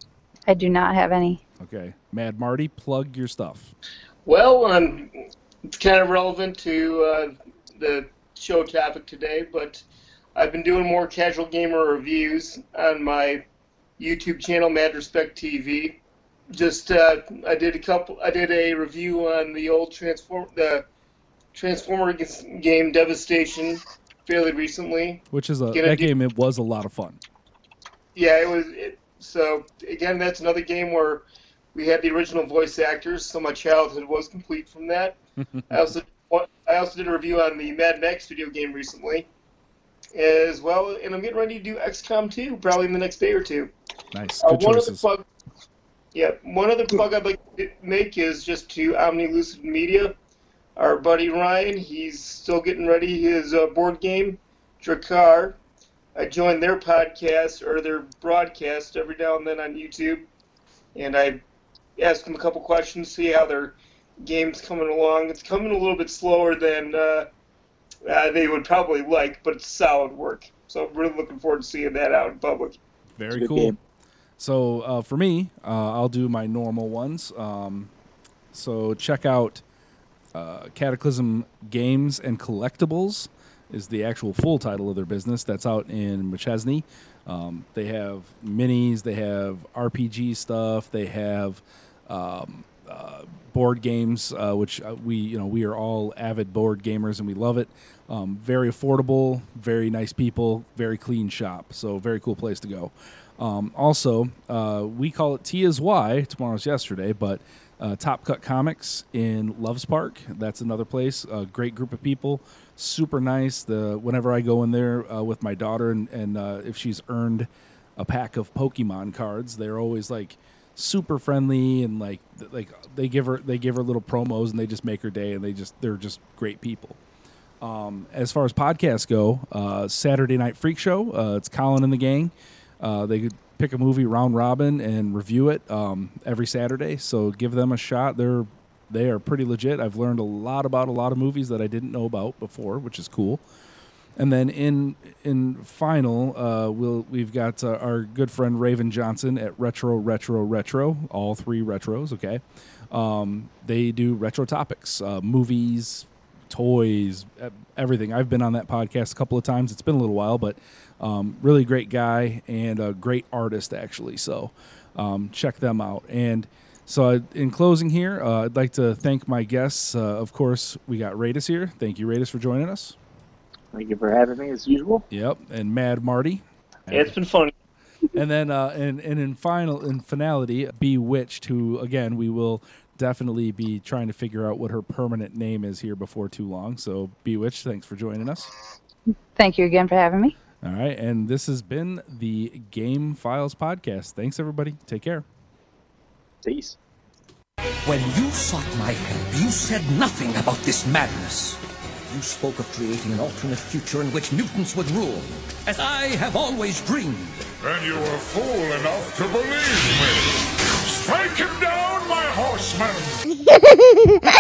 I do not have any.
Okay, Mad Marty, plug your stuff.
Well, um, it's kind of relevant to uh, the show topic today, but I've been doing more casual gamer reviews on my YouTube channel, Mad Respect TV. Just uh, I did a couple. I did a review on the old transform the Transformer game Devastation fairly recently.
Which is a
Gonna
that
do-
game. It was a lot of fun.
Yeah, it was. It, so again, that's another game where we had the original voice actors, so my childhood was complete from that. I also I also did a review on the Mad Max video game recently, as well, and I'm getting ready to do XCOM 2 probably in the next day or two.
Nice,
Uh,
good
one other
choices.
plug. Yeah, one other plug I'd like to make is just to Omni Lucid Media. Our buddy Ryan, he's still getting ready his uh, board game, Drakkar. I joined their podcast or their broadcast every now and then on YouTube, and I asked them a couple questions, see how their game's coming along. It's coming a little bit slower than uh, uh, they would probably like, but it's solid work. So I'm really looking forward to seeing that out in public.
Very cool.
game.
So uh, for me, uh, I'll do my normal ones. Um, so check out uh, Cataclysm Games and Collectibles is the actual full title of their business. That's out in Machesney. Um, they have minis, they have RPG stuff, they have um, uh, board games, uh, which uh, we you know we are all avid board gamers and we love it. Um, very affordable, very nice people, very clean shop. So very cool place to go. Um, also, uh, we call it T is Y. Tomorrow's yesterday, but Uh, Top Cut Comics in Loves Park. That's another place. A great group of people, super nice. The whenever I go in there uh, with my daughter, and, and uh, if she's earned a pack of Pokemon cards, they're always like super friendly and like like they give her they give her little promos and they just make her day and they just they're just great people. Um, as far as podcasts go, uh, Saturday Night Freak Show. Uh, it's Colin and the gang. Uh, they pick a movie round robin and review it um, every Saturday. So give them a shot. They're they are pretty legit. I've learned a lot about a lot of movies that I didn't know about before, which is cool. And then in in final, uh, we'll we've got uh, our good friend Raven Johnson at Retro Retro Retro, all three retros. Okay, um, they do retro topics, uh, movies, toys, everything. I've been on that podcast a couple of times. It's been a little while, but um, really great guy and a great artist actually. So um, check them out. And so uh, in closing here, uh, I'd like to thank my guests. Uh, of course, we got Raydus here. Thank you, Raydus, for joining us.
Thank you for having me as usual.
Yep, and Mad Marty.
It's been fun.
and then uh, and and in final in finality, B. Witched, who again we will definitely be trying to figure out what her permanent name is here before too long. So B. Witched, thanks for joining us.
Thank you again for having me.
All right, and this has been the Game Files podcast. Thanks everybody. Take care.
Peace.
When you sought my help, you said nothing about this madness. You spoke of creating an alternate future in which mutants would rule, as I have always dreamed.
And you were fool enough to believe me. Strike him down, my horseman!